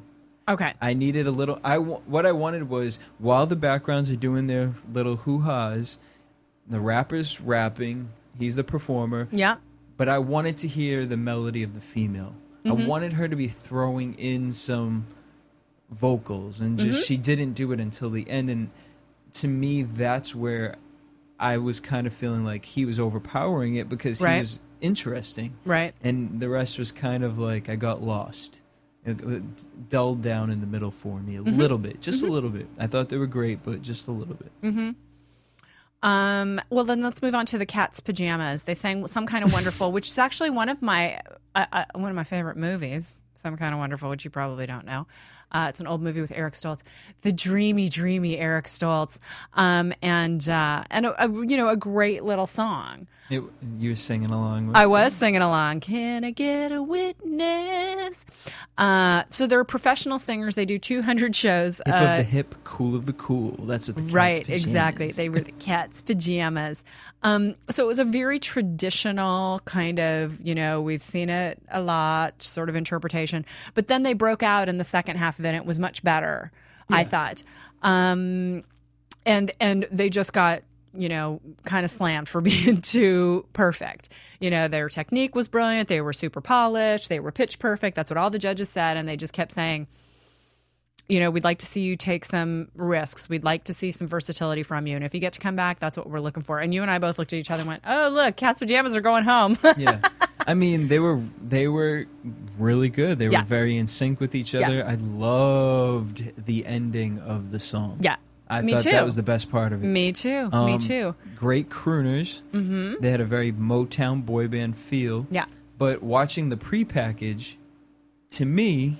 Okay, I needed a little. I what I wanted was while the backgrounds are doing their little hoo ha's, the rapper's rapping. He's the performer, yeah, but I wanted to hear the melody of the female. I wanted her to be throwing in some vocals, and just she didn't do it until the end. And to me, that's where I was kind of feeling like he was overpowering it because he was interesting, Right. and the rest was kind of like I got lost. It, dulled down in the middle for me a Mm-hmm. little bit, just a little bit. I thought they were great, but just a little bit. Um, well, then let's move on to the Cat's Pajamas. They sang "Some Kind of Wonderful," which is actually one of my uh, uh, one of my favorite movies. "Some Kind of Wonderful," which you probably don't know. Uh, it's an old movie with Eric Stoltz, the dreamy, dreamy Eric Stoltz, um, and uh, and a, a, you know a great little song. It, you were singing along. With I it? was singing along. Can I get a witness? Uh, so they're professional singers. They do 200 shows. hip uh, of the hip, cool of the cool. That's what the Right, exactly. They were the cat's pajamas. Um, so it was a very traditional kind of, you know, we've seen it a lot sort of interpretation. But then they broke out in the second half of it. And it was much better, I thought. Um, and and they just got you know kind of slammed for being too perfect you know their technique was brilliant they were super polished they were pitch perfect that's what all the judges said and they just kept saying you know we'd like to see you take some risks we'd like to see some versatility from you and if you get to come back that's what we're looking for and you and i both looked at each other and went oh look cat's pajamas are going home yeah. I mean, they were they were really good. They were Yeah. very in sync with each Yeah. other. I loved the ending of the song. yeah I me thought too that was the best part of it. me too me Um, too Great crooners. Mm-hmm. They had a very Motown boy band feel. yeah But watching the prepackage, to me,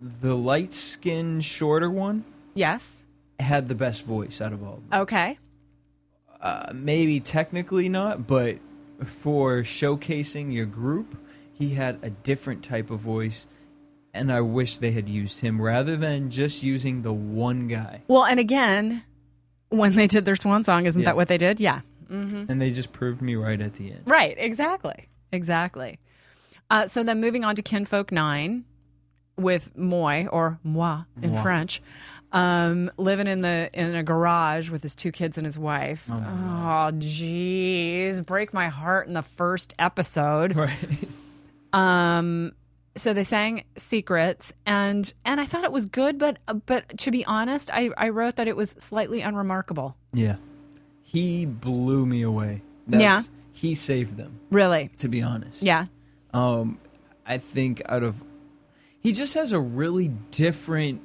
the light skinned shorter one yes had the best voice out of all of them. okay Uh, maybe technically not, but for showcasing your group, he had a different type of voice. And I wish they had used him rather than just using the one guy. well and again when they did their swan song isn't Yeah. that what they did yeah And they just proved me right at the end. Right, exactly. Exactly. Uh, so then moving on to Kinfolk 9 with moi or Moi in Moi. French. Um, living in the in a garage with his two kids and his wife. Oh, jeez, break my heart in the first episode. Right. Um, so they sang "Secrets" and and I thought it was good, but but to be honest, I I wrote that it was slightly unremarkable. yeah. He blew me away. That's, He saved them, Really? to be honest. Yeah. Um, I think out of he just has a really different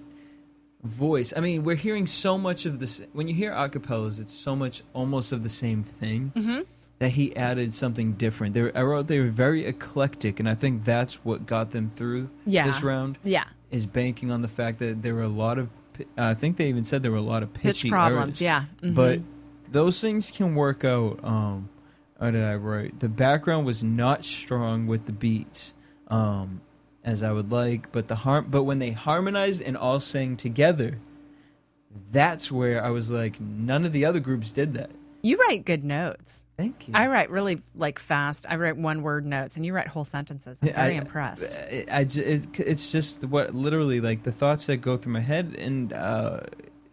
voice. I mean, we're hearing so much of this when you hear acapellas. It's so much almost of the same thing Mm-hmm. that he added something different. They were, I wrote they were very eclectic, and I think that's what got them through Yeah. this round. Yeah. Is banking on the fact that there were a lot of. I think they even said there were a lot of Pitch pitchy problems. errors. Yeah. Mhm. But those things can work out. Um, what did I write? The background was not strong with the beats, um, as I would like. But the harm, but when they harmonized and all sang together, that's where I was like, none of the other groups did that. you write good notes. Thank you. I write really like fast. I write one word notes, and you write whole sentences. I'm very I- impressed. I, I ju- it, it's just what literally like the thoughts that go through my head, and uh,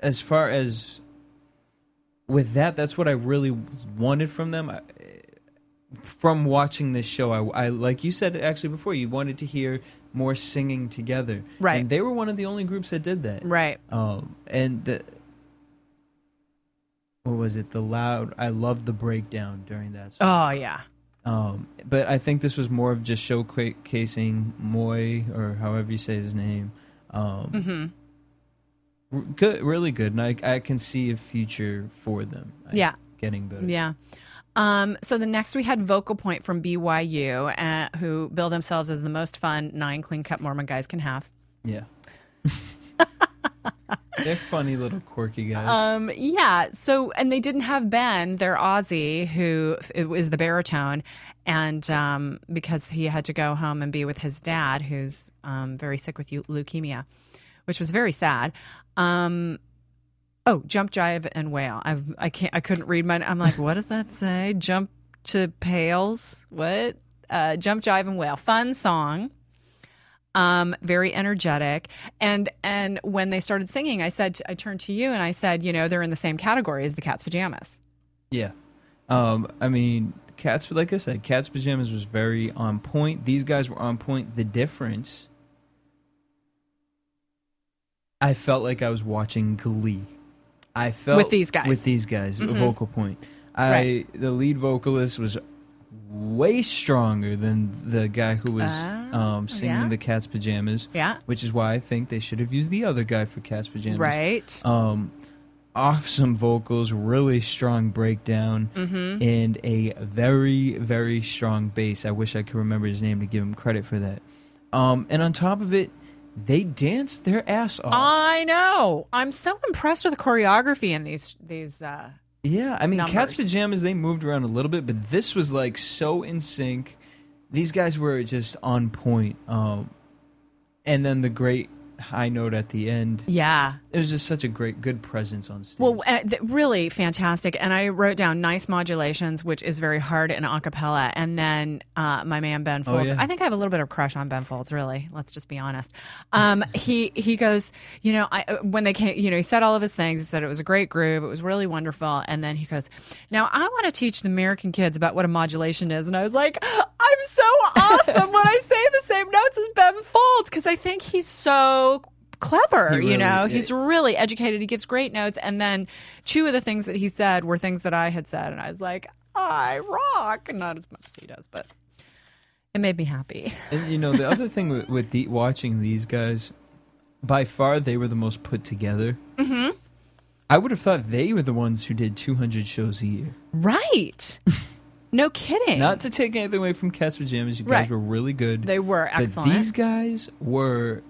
as far as with that, that's what I really wanted from them. I, from watching this show, I, I like you said actually before, you wanted to hear more singing together, Right. And they were one of the only groups that did that, Right. Um, and the, what was it? The loud. I loved the breakdown during that. Song. Oh yeah. Um, but I think this was more of just showcasing Moy or however you say his name. Um, Mm-hmm. good, really good, and I, I can see a future for them. I- Yeah. getting better. Yeah. Um, so the next we had Vocal Point from BYU, uh, who bill themselves as the most fun nine clean cut Mormon guys can have. yeah. They're funny little quirky guys. Um, yeah. So, and they didn't have Ben, their Aussie, who is the baritone, and um, because he had to go home and be with his dad, who's um, very sick with leukemia, which was very sad. Um, oh, jump, jive, and wail. I I can't. I couldn't read my. I'm like, what does that say? Jump to pails. What? Uh, jump, jive, and wail. Fun song um, very energetic. And and when they started singing, I said, I turned to you and I said, you know, they're in the same category as the Cat's Pajamas. yeah. Um, I mean, Cats. Like I said, Cats pajamas was very on point. These guys were on point. The difference. I felt like I was watching Glee. I felt With these guys. With these guys, Mhm. vocal point. I Right. the lead vocalist was way stronger than the guy who was Oh, um, singing yeah? the Cat's Pajamas. Yeah. Which is why I think they should have used the other guy for Cat's Pajamas. Right. Um, awesome vocals, really strong breakdown, Mm-hmm. and a very, very strong bass. I wish I could remember his name to give him credit for that. Um, and on top of it, they danced their ass off. I know. I'm so impressed with the choreography in these these. Uh, Yeah, I mean, Cat's. Pajamas, they moved around a little bit, but this was like so in sync. These guys were just on point. Um, and then the great high note at the end. yeah. It was just such a great, good presence on stage. Well, uh, th- really fantastic. And I wrote down nice modulations, which is very hard in a cappella. And then uh, my man Ben Oh, Folds. yeah. I think I have a little bit of crush on Ben Folds. Really, let's just be honest. Um, he he goes, you know, I, uh, when they came, you know, he said all of his things. He said it was a great groove. It was really wonderful. And then he goes, now I want to teach the American kids about what a modulation is. And I was like, I'm so awesome when I say the same notes as Ben Folds because I think he's so clever He you really- know? it- he's really educated. He gives great notes. And then two of the things that he said were things that i had said and i was like i rock. Not as much as he does but it made me happy. And you know, the other thing with, with the, watching these guys, by far they were the most put together. Mm-hmm. I would have thought they were the ones who did 200 shows a year. right no kidding Not to take anything away from Cat's Pajamas, you guys Right. were really good. they were but excellent these guys were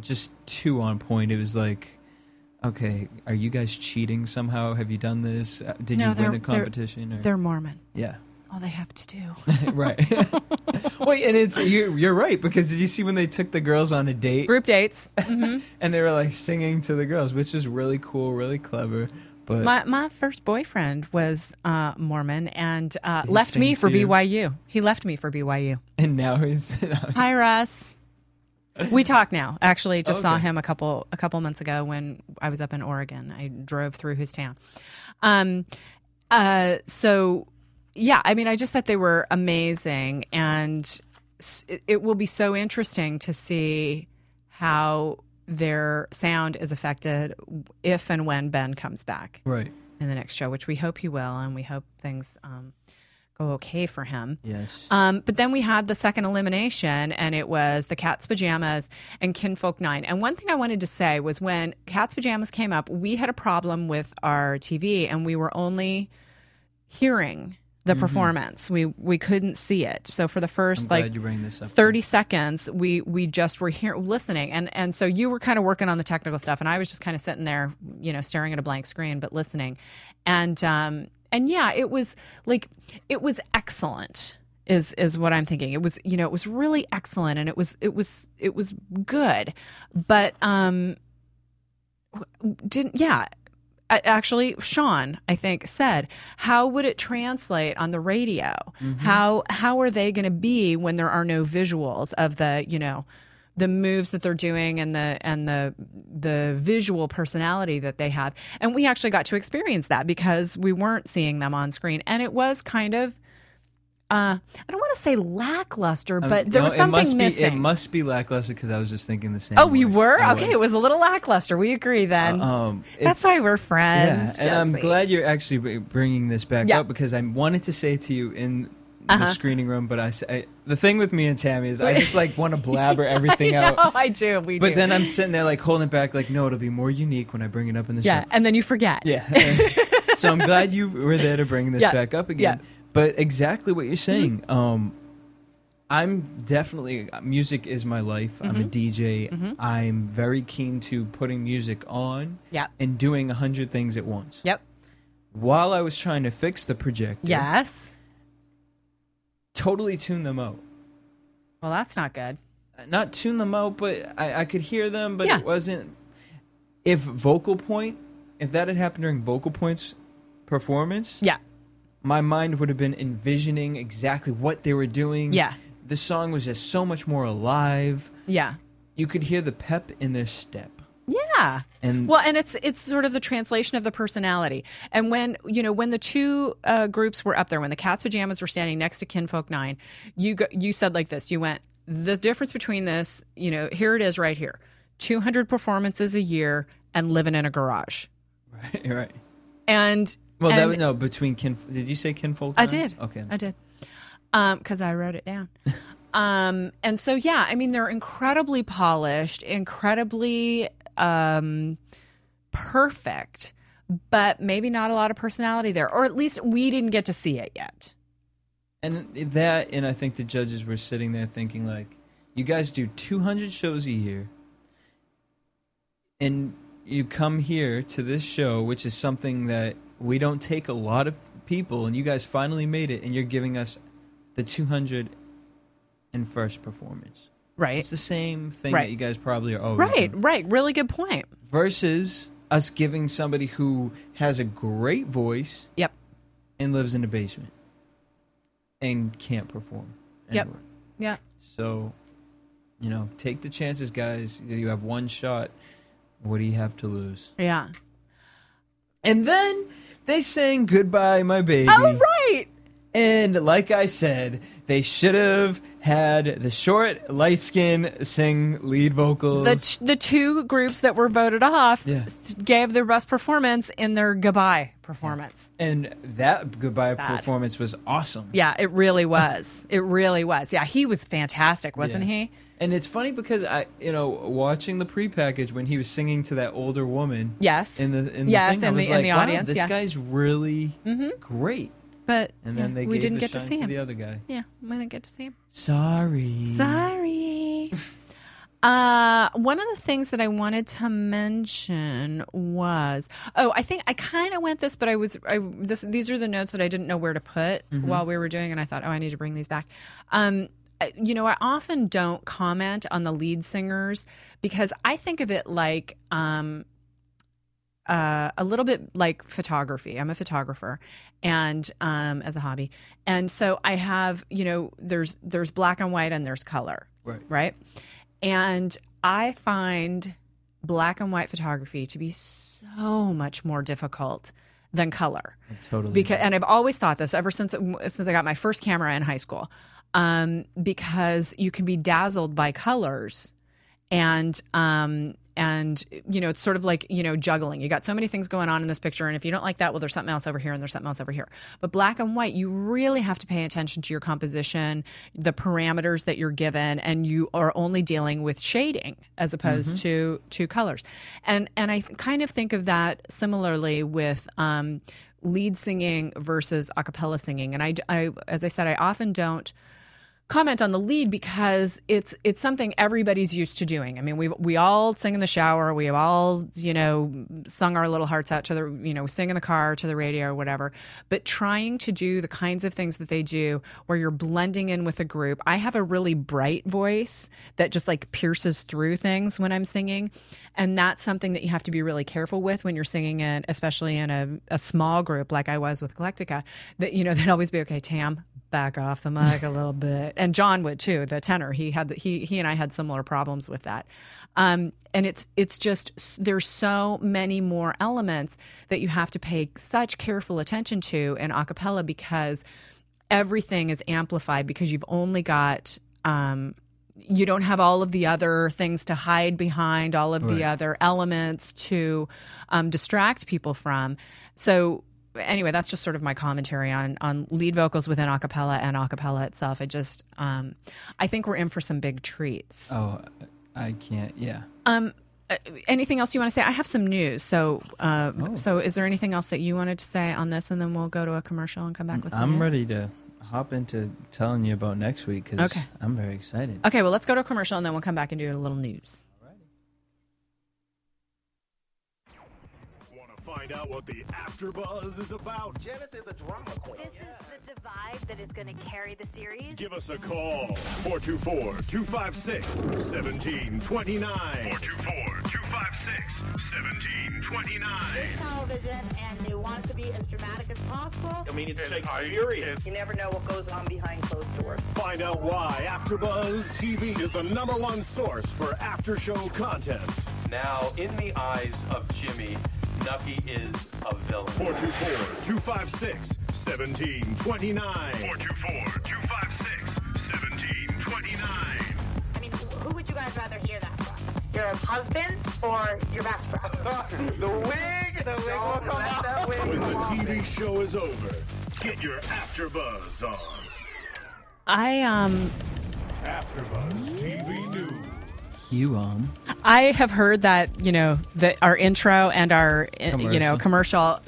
just too on point. It was like, okay, are you guys cheating somehow? Have you done this? Uh, Did you win a they're- competition? or- they're mormon yeah. all they have to do right. Wait, and it's you're, you're right because did you see when they took the girls on a date group dates and they were like singing to the girls, which is really cool, really clever. But my, my first boyfriend was uh, mormon and uh, left me for byu he left me for byu and now he's Hi, Russ. We talk now. Actually, just saw him a couple a couple months ago when I was up in Oregon. I drove through his town. Um, uh, so yeah, I mean, I just thought they were amazing, and it, it will be so interesting to see how their sound is affected if and when Ben comes back right. in the next show, which we hope he will, and we hope things um, go okay for him. Yes. Um, but then we had the second elimination, and it was the Cat's Pajamas and Kinfolk Nine. And one thing I wanted to say was when Cat's Pajamas came up, we had a problem with our TV, and we were only hearing the performance. We we couldn't see it. So for the 1st like glad you bring this up. 30 seconds we we just were here listening and and so you were kind of working on the technical stuff and i was just kind of sitting there you know staring at a blank screen but listening and um and yeah it was like it was excellent is is what i'm thinking it was you know it was really excellent and it was it was it was good but um didn't yeah actually Shawn i think said how would it translate on the radio? Mm-hmm. How how are they going to be when there are no visuals of the you know the moves that they're doing and the and the the visual personality that they have? And we actually got to experience that because we weren't seeing them on screen. And it was kind of uh, I don't want to say lackluster, Um, but there no, was something it must missing. Be, it must be lackluster because I was just thinking the same. Oh, you were I okay. It was a little lackluster. We agree then. Um, That's why we're friends. Yeah, and I'm glad you're actually bringing this back Yeah. up because I wanted to say to you in Uh-huh. the screening room, but I, the thing with me and Tammy is I just like want to blabber everything I out. I do. We do But do. then I'm sitting there like holding it back, like no, it'll be more unique when I bring it up in the yeah, show. and then you forget. Yeah. so I'm glad you were there to bring this Yeah. back up again. Yeah. Mm-hmm. But exactly what you're saying. Um, I'm definitely music is my life. I'm a Mm-hmm. DJ. I'm very keen to putting music on Yep. and doing a hundred things at once. Yep. While I was trying to fix the projector, Yes. totally tune them out. Well, that's not good. Not tune them out, but I, I could hear them, but Yeah. it wasn't. If vocal point, if that had happened during vocal points performance, Yeah. My mind would have been envisioning exactly what they were doing. Yeah. The song was just so much more alive. Yeah. You could hear the pep in their step. Yeah. And Well, and it's it's sort of the translation of the personality. And when you know when the two uh, groups were up there, when the Cat's Pajamas were standing next to Kinfolk Nine, you go, you said like this. You went the difference between this. You know, here it is right here: two hundred performances a year and living in a garage. right. Right. And Well, that was no between kin. Did you say kinfolk? I did. Okay. I did. because I wrote it down. um, and so, yeah, I mean, they're incredibly polished, incredibly um, perfect, but maybe not a lot of personality there, or at least we didn't get to see it yet. And that, and I think the judges were sitting there thinking, like, you guys do 200 shows a year, and you come here to this show, which is something that we don't take a lot of people, and you guys finally made it, and you're giving us the 201st performance. Right. It's the same thing Right. that you guys probably are always Right, doing. right. Really good point. Versus us giving somebody who has a great voice Yep. and lives in the basement and can't perform. Yep. Yeah. So, you know, take the chances, guys. You have one shot. What do you have to lose? Yeah. And then they sang Goodbye, My Baby. Oh, right. And like I said, they should have had the short, light skin sing lead vocals. The, t- the two groups that were voted off Yeah. gave their best performance in their goodbye performance. and that goodbye Bad. performance was awesome. Yeah, it really was. it really was. Yeah, he was fantastic, wasn't Yeah. he? And it's funny because I, you know, watching the prepackage when he was singing to that older woman. Yes. In the in Yes, the thing, I in was the- like, the wow, audience, this yeah. guy's really great. But And then yeah, they we gave didn't the get to see him. the other guy. Yeah, we didn't get to see him. Sorry. Sorry. Uh, one of the things that I wanted to mention was oh I think I kind of went this but I was I this these are the notes that I didn't know where to put while we were doing and I thought oh I need to bring these back um I- you know I often don't comment on the lead singers because I think of it like um uh, a little bit like photography. I'm a photographer, and um, as a hobby, and so I have you know there's there's black and white and there's color, Right. right, and I find black and white photography to be so much more difficult than color Totally. because and I've always thought this ever since since I got my first camera in high school um, because you can be dazzled by colors and um and you know it's sort of like you know juggling. You got so many things going on in this picture and if you don't like that well there's something else over here and there's something else over here. But black and white you really have to pay attention to your composition the parameters that you're given and you are only dealing with shading as opposed to to colors. And and i kind of think of that similarly with um lead singing versus a cappella singing. And I, I as i said i often don't comment on the lead because it's it's something everybody's used to doing. I mean, we we all sing in the shower, we all you know sung our little hearts out to the you know sing in the car to the radio or whatever. But trying to do the kinds of things that they do, where you're blending in with a group. I have a really bright voice that just like pierces through things when I'm singing. And that's something that you have to be really careful with when you're singing it, especially in a, a small group like I was with Galactica. That you know, they'd always be okay, Tam, back off the mic a little bit, and John would too. The tenor, he had the, he he and I had similar problems with that. Um, and it's it's just there's so many more elements that you have to pay such careful attention to in a cappella because everything is amplified because you've only got um, you don't have all of the other things to hide behind, all of the other elements to um, distract people from. So anyway, that's just sort of my commentary on on lead vocals within a cappella and a cappella itself. I just um, I think we're in for some big treats. Oh, I can't. Yeah. Um, uh, anything else you want to say? I have some news. So, uh, so is there anything else that you wanted to say on this, and then we'll go to a commercial and come back with some I'm news? ready to hop into telling you about next week because Okay. I'm very excited. Okay, well, let's go to a commercial, and then we'll come back and do a little news. Find out what the AfterBuzz is about? Janice is a drama queen. This is the divide that is going to carry the series. Give us a call. 424-256-1729. 424-256-1729. television and they want it to be as dramatic as possible. I mean, it's Shakespearean. You never know what goes on behind closed doors. Find out why AfterBuzz TV is the number one source for after-show content. Now, in the eyes of Jimmy, Nucky is a villain. 424-256-1729. 424-256-1729. I mean, who would you guys rather hear that from? Your husband or your best friend? the wig! The wig will come out. That wig When will the come off. TV show is over, get your AfterBuzz on. I um AfterBuzz TV News. You um. I have heard that you know that our intro and our uh, you know commercial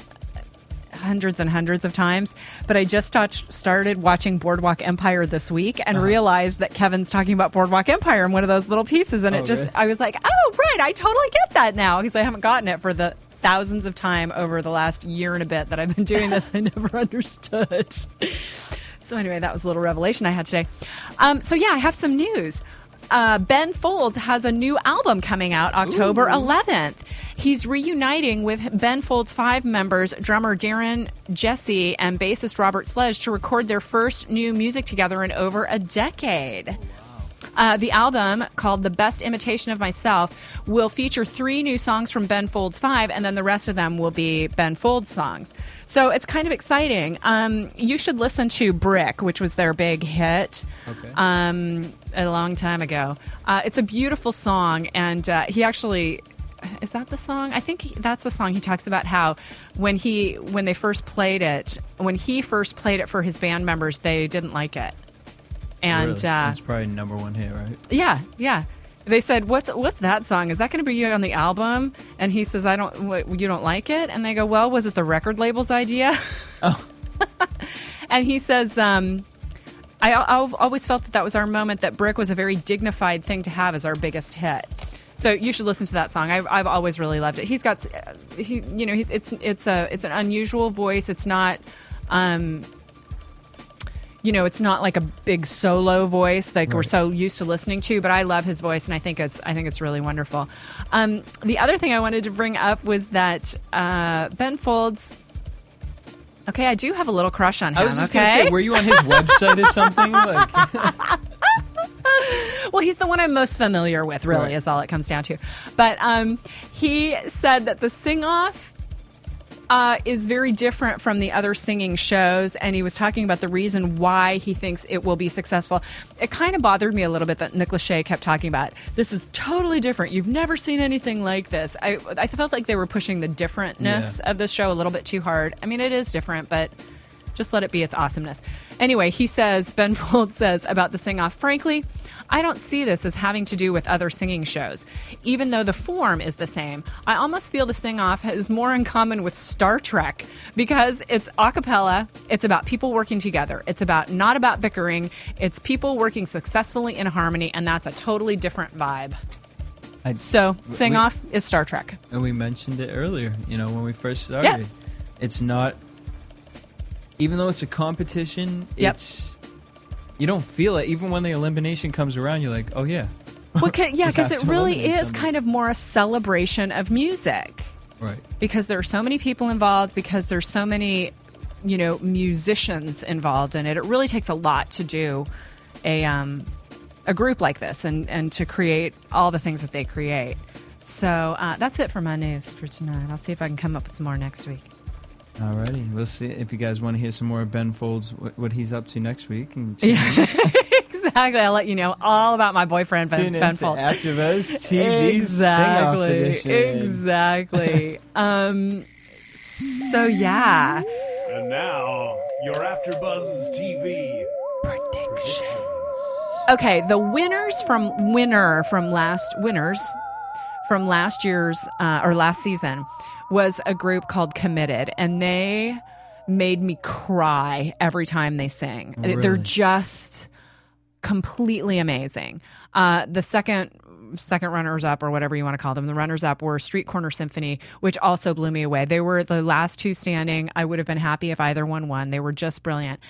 hundreds and hundreds of times, but I just touched, started watching Boardwalk Empire this week and Uh-huh. realized that Kevin's talking about Boardwalk Empire in one of those little pieces, and Oh, it just really? I was like, oh right, I totally get that now because I haven't gotten it for the thousands of time over the last year and a bit that I've been doing this. I never understood. So anyway, that was a little revelation I had today. Um, so yeah, I have some news. Uh, ben Folds has a new album coming out October 11th. He's reuniting with Ben Folds Five members, drummer Darren Jessee and bassist Robert Sledge, to record their first new music together in over a decade. Uh, the album, called The Best Imitation of Myself, will feature three new songs from Ben Folds 5, and then the rest of them will be Ben Folds songs. So it's kind of exciting. Um, you should listen to Brick, which was their big hit Okay. um, a long time ago. Uh, it's a beautiful song, and uh, he actually. Is that the song? I think he- that's the song he talks about how when he when they first played it, when he first played it for his band members, they didn't like it. And Really? uh, That's probably number one hit, right? yeah, yeah. They said, "What's what's that song? Is that going to be on the album?" And he says, "I don't. What, you don't like it?" And they go, "Well, was it the record label's idea?" Oh. and he says, um, I, "I've always felt that that was our moment. That Brick was a very dignified thing to have as our biggest hit." So you should listen to that song. I've, I've always really loved it. He's got, he, you know, he, it's it's a it's an unusual voice. It's not. Um, you know, it's not like a big solo voice like we're so used to listening to, but I love his voice and I think it's I think it's really wonderful. Um, the other thing I wanted to bring up was that uh, Ben Folds. Okay, I do have a little crush on him. I was just okay, gonna say, were you on his website or something? Like, well, he's the one I'm most familiar with. Really, Right. is all it comes down to. But um, he said that the sing off uh, is very different from the other singing shows, and he was talking about the reason why he thinks it will be successful. It kind of bothered me a little bit that Nick Lachey kept talking about this is totally different. You've never seen anything like this. I I felt like they were pushing the differentness Yeah. of this show a little bit too hard. I mean, it is different, but just let it be its awesomeness. Anyway, he says, Ben Folds says about the sing off, frankly, I don't see this as having to do with other singing shows. Even though the form is the same, I almost feel the sing off has more in common with Star Trek because it's a cappella, it's about people working together, it's about not about bickering, it's people working successfully in harmony, and that's a totally different vibe. I, So, sing off is Star Trek. and we mentioned it earlier. You know, when we first started, Yeah. it's not. Even though it's a competition, Yep. it's you don't feel it. Even when the elimination comes around, you're like, oh yeah, Well, ca- yeah, because it really is somebody. kind of more a celebration of music. right. because there are so many people involved because there's so many you know musicians involved in it it really takes a lot to do a um a group like this and and to create all the things that they create so uh, that's it for my news for tonight i'll see if i can come up with some more next week Alrighty, we'll see if you guys want to hear some more of Ben Folds, what, what he's up to next week. And tune Yeah. exactly i'll let you know all about my boyfriend ben, Tune in ben to Folds. AfterBuzz TV exactly Sing-Off exactly um so yeah And now, your AfterBuzz TV predictions. Okay, the winners from winner from last winners from last year's uh, or last season was a group called Committed, and they made me cry every time they sing. They're just completely amazing. Uh, the second second runners up or whatever you want to call them the runners up were street corner symphony which also blew me away. They were the last two standing. I would have been happy if either one won. They were just brilliant.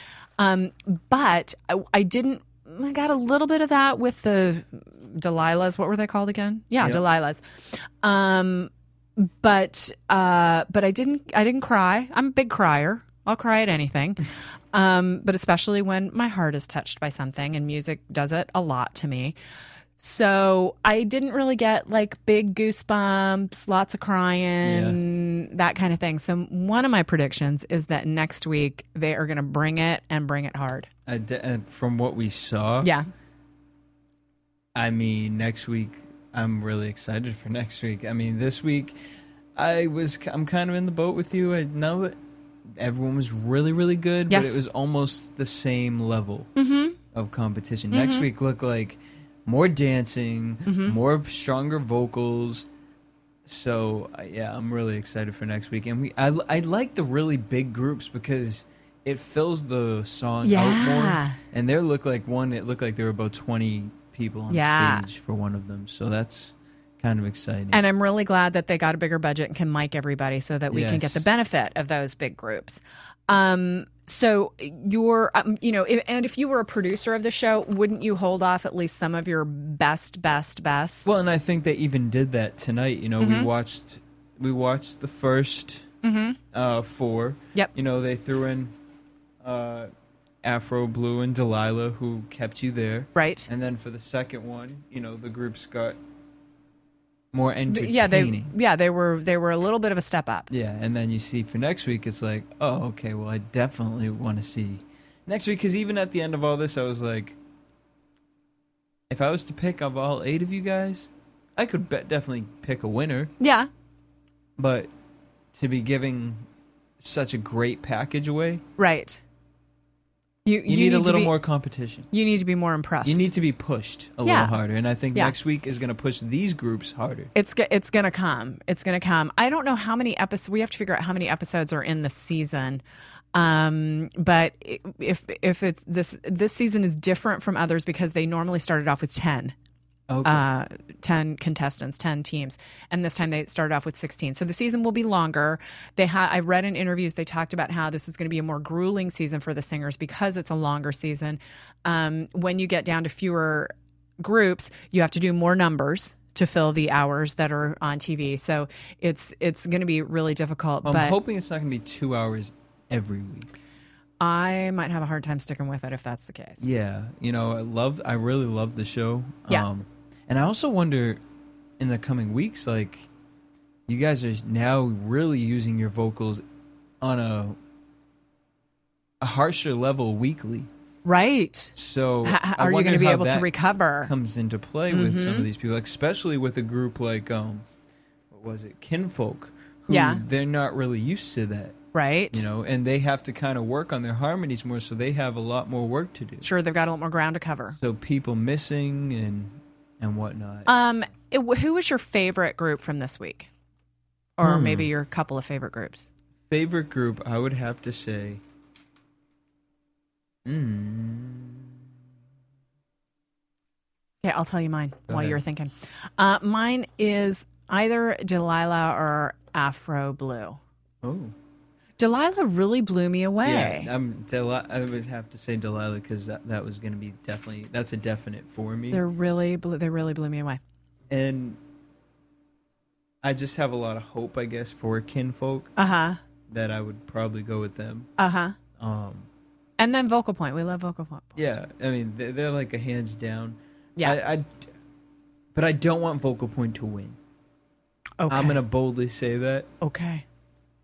Um, but I, I didn't i got a little bit of that with the delilahs what were they called again? Yeah Yep. delilahs. Um, but uh, but I didn't I didn't cry. I'm a big crier. I'll cry at anything, um, but especially when my heart is touched by something, and music does it a lot to me. So I didn't really get like big goosebumps, lots of crying, that kind of thing. So one of my predictions is that next week they are going to bring it and bring it hard. I de- uh, from what we saw, Yeah. I mean, next week, I'm really excited for next week. I mean, this week, I was, I'm kind of in the boat with you. I know that everyone was really, really good, but it was almost the same level of competition. Mm-hmm. Next week look like more dancing, more stronger vocals. So yeah, I'm really excited for next week, and we I I like the really big groups because it fills the song out more. And there looked like one. It looked like there were about 20 people on Yeah. stage for one of them. So that's kind of exciting. And I'm really glad that they got a bigger budget and can mic everybody so that we can get the benefit of those big groups. Um, so you're, um, you know, if, and if you were a producer of the show, wouldn't you hold off at least some of your best, best, best? Well, and I think they even did that tonight. You know, Mm-hmm. we watched we watched the 1st uh, four. Yep. You know, they threw in uh, Afro Blue and Delilah, who kept you there. right? And then for the second one, you know, the groups got more entertaining. yeah, they, yeah, they were, they were a little bit of a step up. Yeah, and then you see for next week, it's like, oh, okay, well, I definitely want to see next week because even at the end of all this, I was like, if I was to pick of all eight of you guys, I could bet definitely pick a winner, Yeah. but to be giving such a great package away, Right. You, you, need, a little be- more competition. You need to be more impressed. You need to be pushed a Yeah. little harder, and I think Yeah. next week is going to push these groups harder. It's it's gonna come. It's gonna come. I don't know how many episodes. We have to figure out how many episodes are in the season. Um, but if if it's this this season is different from others because they normally started off with ten. Okay. Uh, 10 contestants, 10 teams. And this time they started off with 16. So the season will be longer. They had I read in interviews they talked about how this is going to be a more grueling season for the singers because it's a longer season. Um, when you get down to fewer groups, you have to do more numbers to fill the hours that are on TV. So it's it's going to be really difficult, I'm hoping it's not going to be two hours every week. I might have a hard time sticking with it if that's the case. Yeah, you know, I love, I really love the show. Yeah. Um, and I also wonder, in the coming weeks, like, you guys are now really using your vocals on a a harsher level weekly. Right. So, H- are you going to be able to recover? Comes into play with some of these people, especially with a group like um, what was it, Kinfolk? Who Yeah. they're not really used to that, right. you know, and they have to kind of work on their harmonies more, so they have a lot more work to do. Sure, they've got a lot more ground to cover. So people missing and and whatnot. Um, it, who was your favorite group from this week, or Hmm. maybe your couple of favorite groups? Favorite group, I would have to say. Mm, Okay, I'll tell you mine Go while ahead. you're thinking. Uh, mine is either Delilah or Afro Blue. oh, Delilah really blew me away. yeah. I'm Deli- I would have to say Delilah because that, that was going to be definitely that's a definite for me. They're really, blew, they really blew me away. and I just have a lot of hope, I guess, for Kinfolk Uh huh. that I would probably go with them. Uh huh. Um, And then Vocal Point. We love Vocal Point. yeah, I mean they're, they're like a hands down. Yeah. I, I, but I don't want Vocal Point to win. okay. I'm gonna boldly say that. Okay.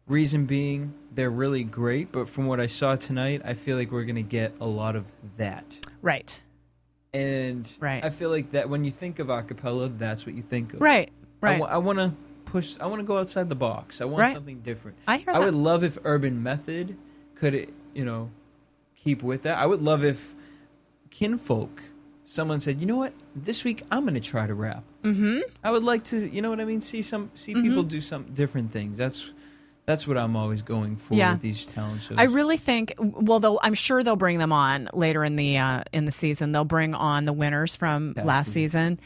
Reason being, they're really great, but from what I saw tonight, I feel like we're gonna get a lot of that. Right. And Right. I feel like that when you think of acapella, that's what you think of. Right. Right. I, want to push. I want to go outside the box. I want Right. something different. I hear I that. would love if Urban Method could, you know, keep with that. I would love if Kinfolk, someone said, you know what, this week I'm going to try to rap. mm-hmm. I would like to, you know what I mean, see some see people do some different things. That's that's what I'm always going for Yeah. with these talent shows. I really think. Well, they'll, I'm sure they'll bring them on later in the uh, in the season. They'll bring on the winners from Past last season. season.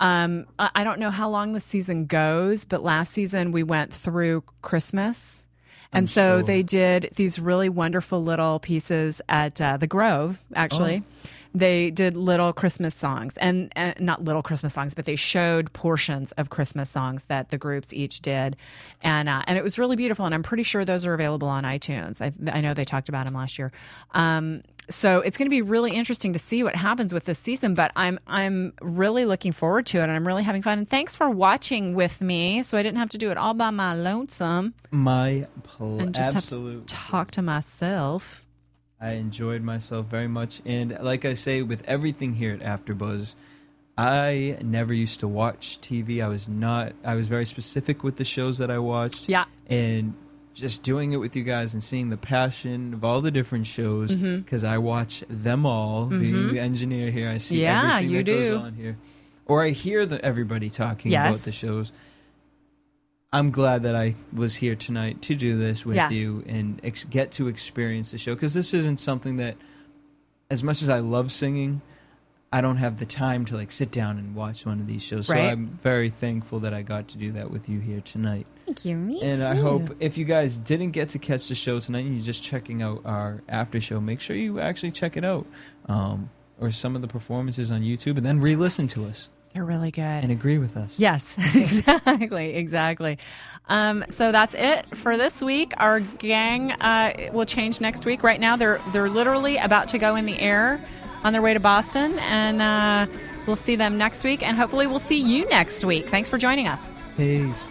Um, I I don't know how long the season goes, but last season we went through Christmas. And I'm so sure. they did these really wonderful little pieces at uh, the Grove, actually. Oh. They did little Christmas songs, and, and not little Christmas songs, but they showed portions of Christmas songs that the groups each did, and uh, and it was really beautiful. And I'm pretty sure those are available on iTunes. I, I know they talked about them last year. Um, so it's going to be really interesting to see what happens with this season. But I'm I'm really looking forward to it, and I'm really having fun. And thanks for watching with me, so I didn't have to do it all by my lonesome my pl- and just absolute. have to talk to myself. I enjoyed myself very much, and like I say, with everything here at AfterBuzz, I never used to watch TV. I was not. I was very specific with the shows that I watched. Yeah. and just doing it with you guys and seeing the passion of all the different shows because I watch them all. Being Mhm. the engineer here, I see Yeah, everything you that do. goes on here, or I hear the, everybody talking about the shows. I'm glad that I was here tonight to do this with Yeah. you and ex- get to experience the show because this isn't something that, as much as I love singing, I don't have the time to like sit down and watch one of these shows. So I'm very thankful that I got to do that with you here tonight. Thank you. Me And I hope if you guys didn't get to catch the show tonight and you're just checking out our after show, make sure you actually check it out. Um, or some of the performances on YouTube and then re listen to us You're really good. and agree with us. Yes, exactly, exactly. Um, so that's it for this week. Our gang uh, will change next week. Right now, they're they're literally about to go in the air on their way to Boston, and uh, we'll see them next week. And hopefully, we'll see you next week. Thanks for joining us. Peace.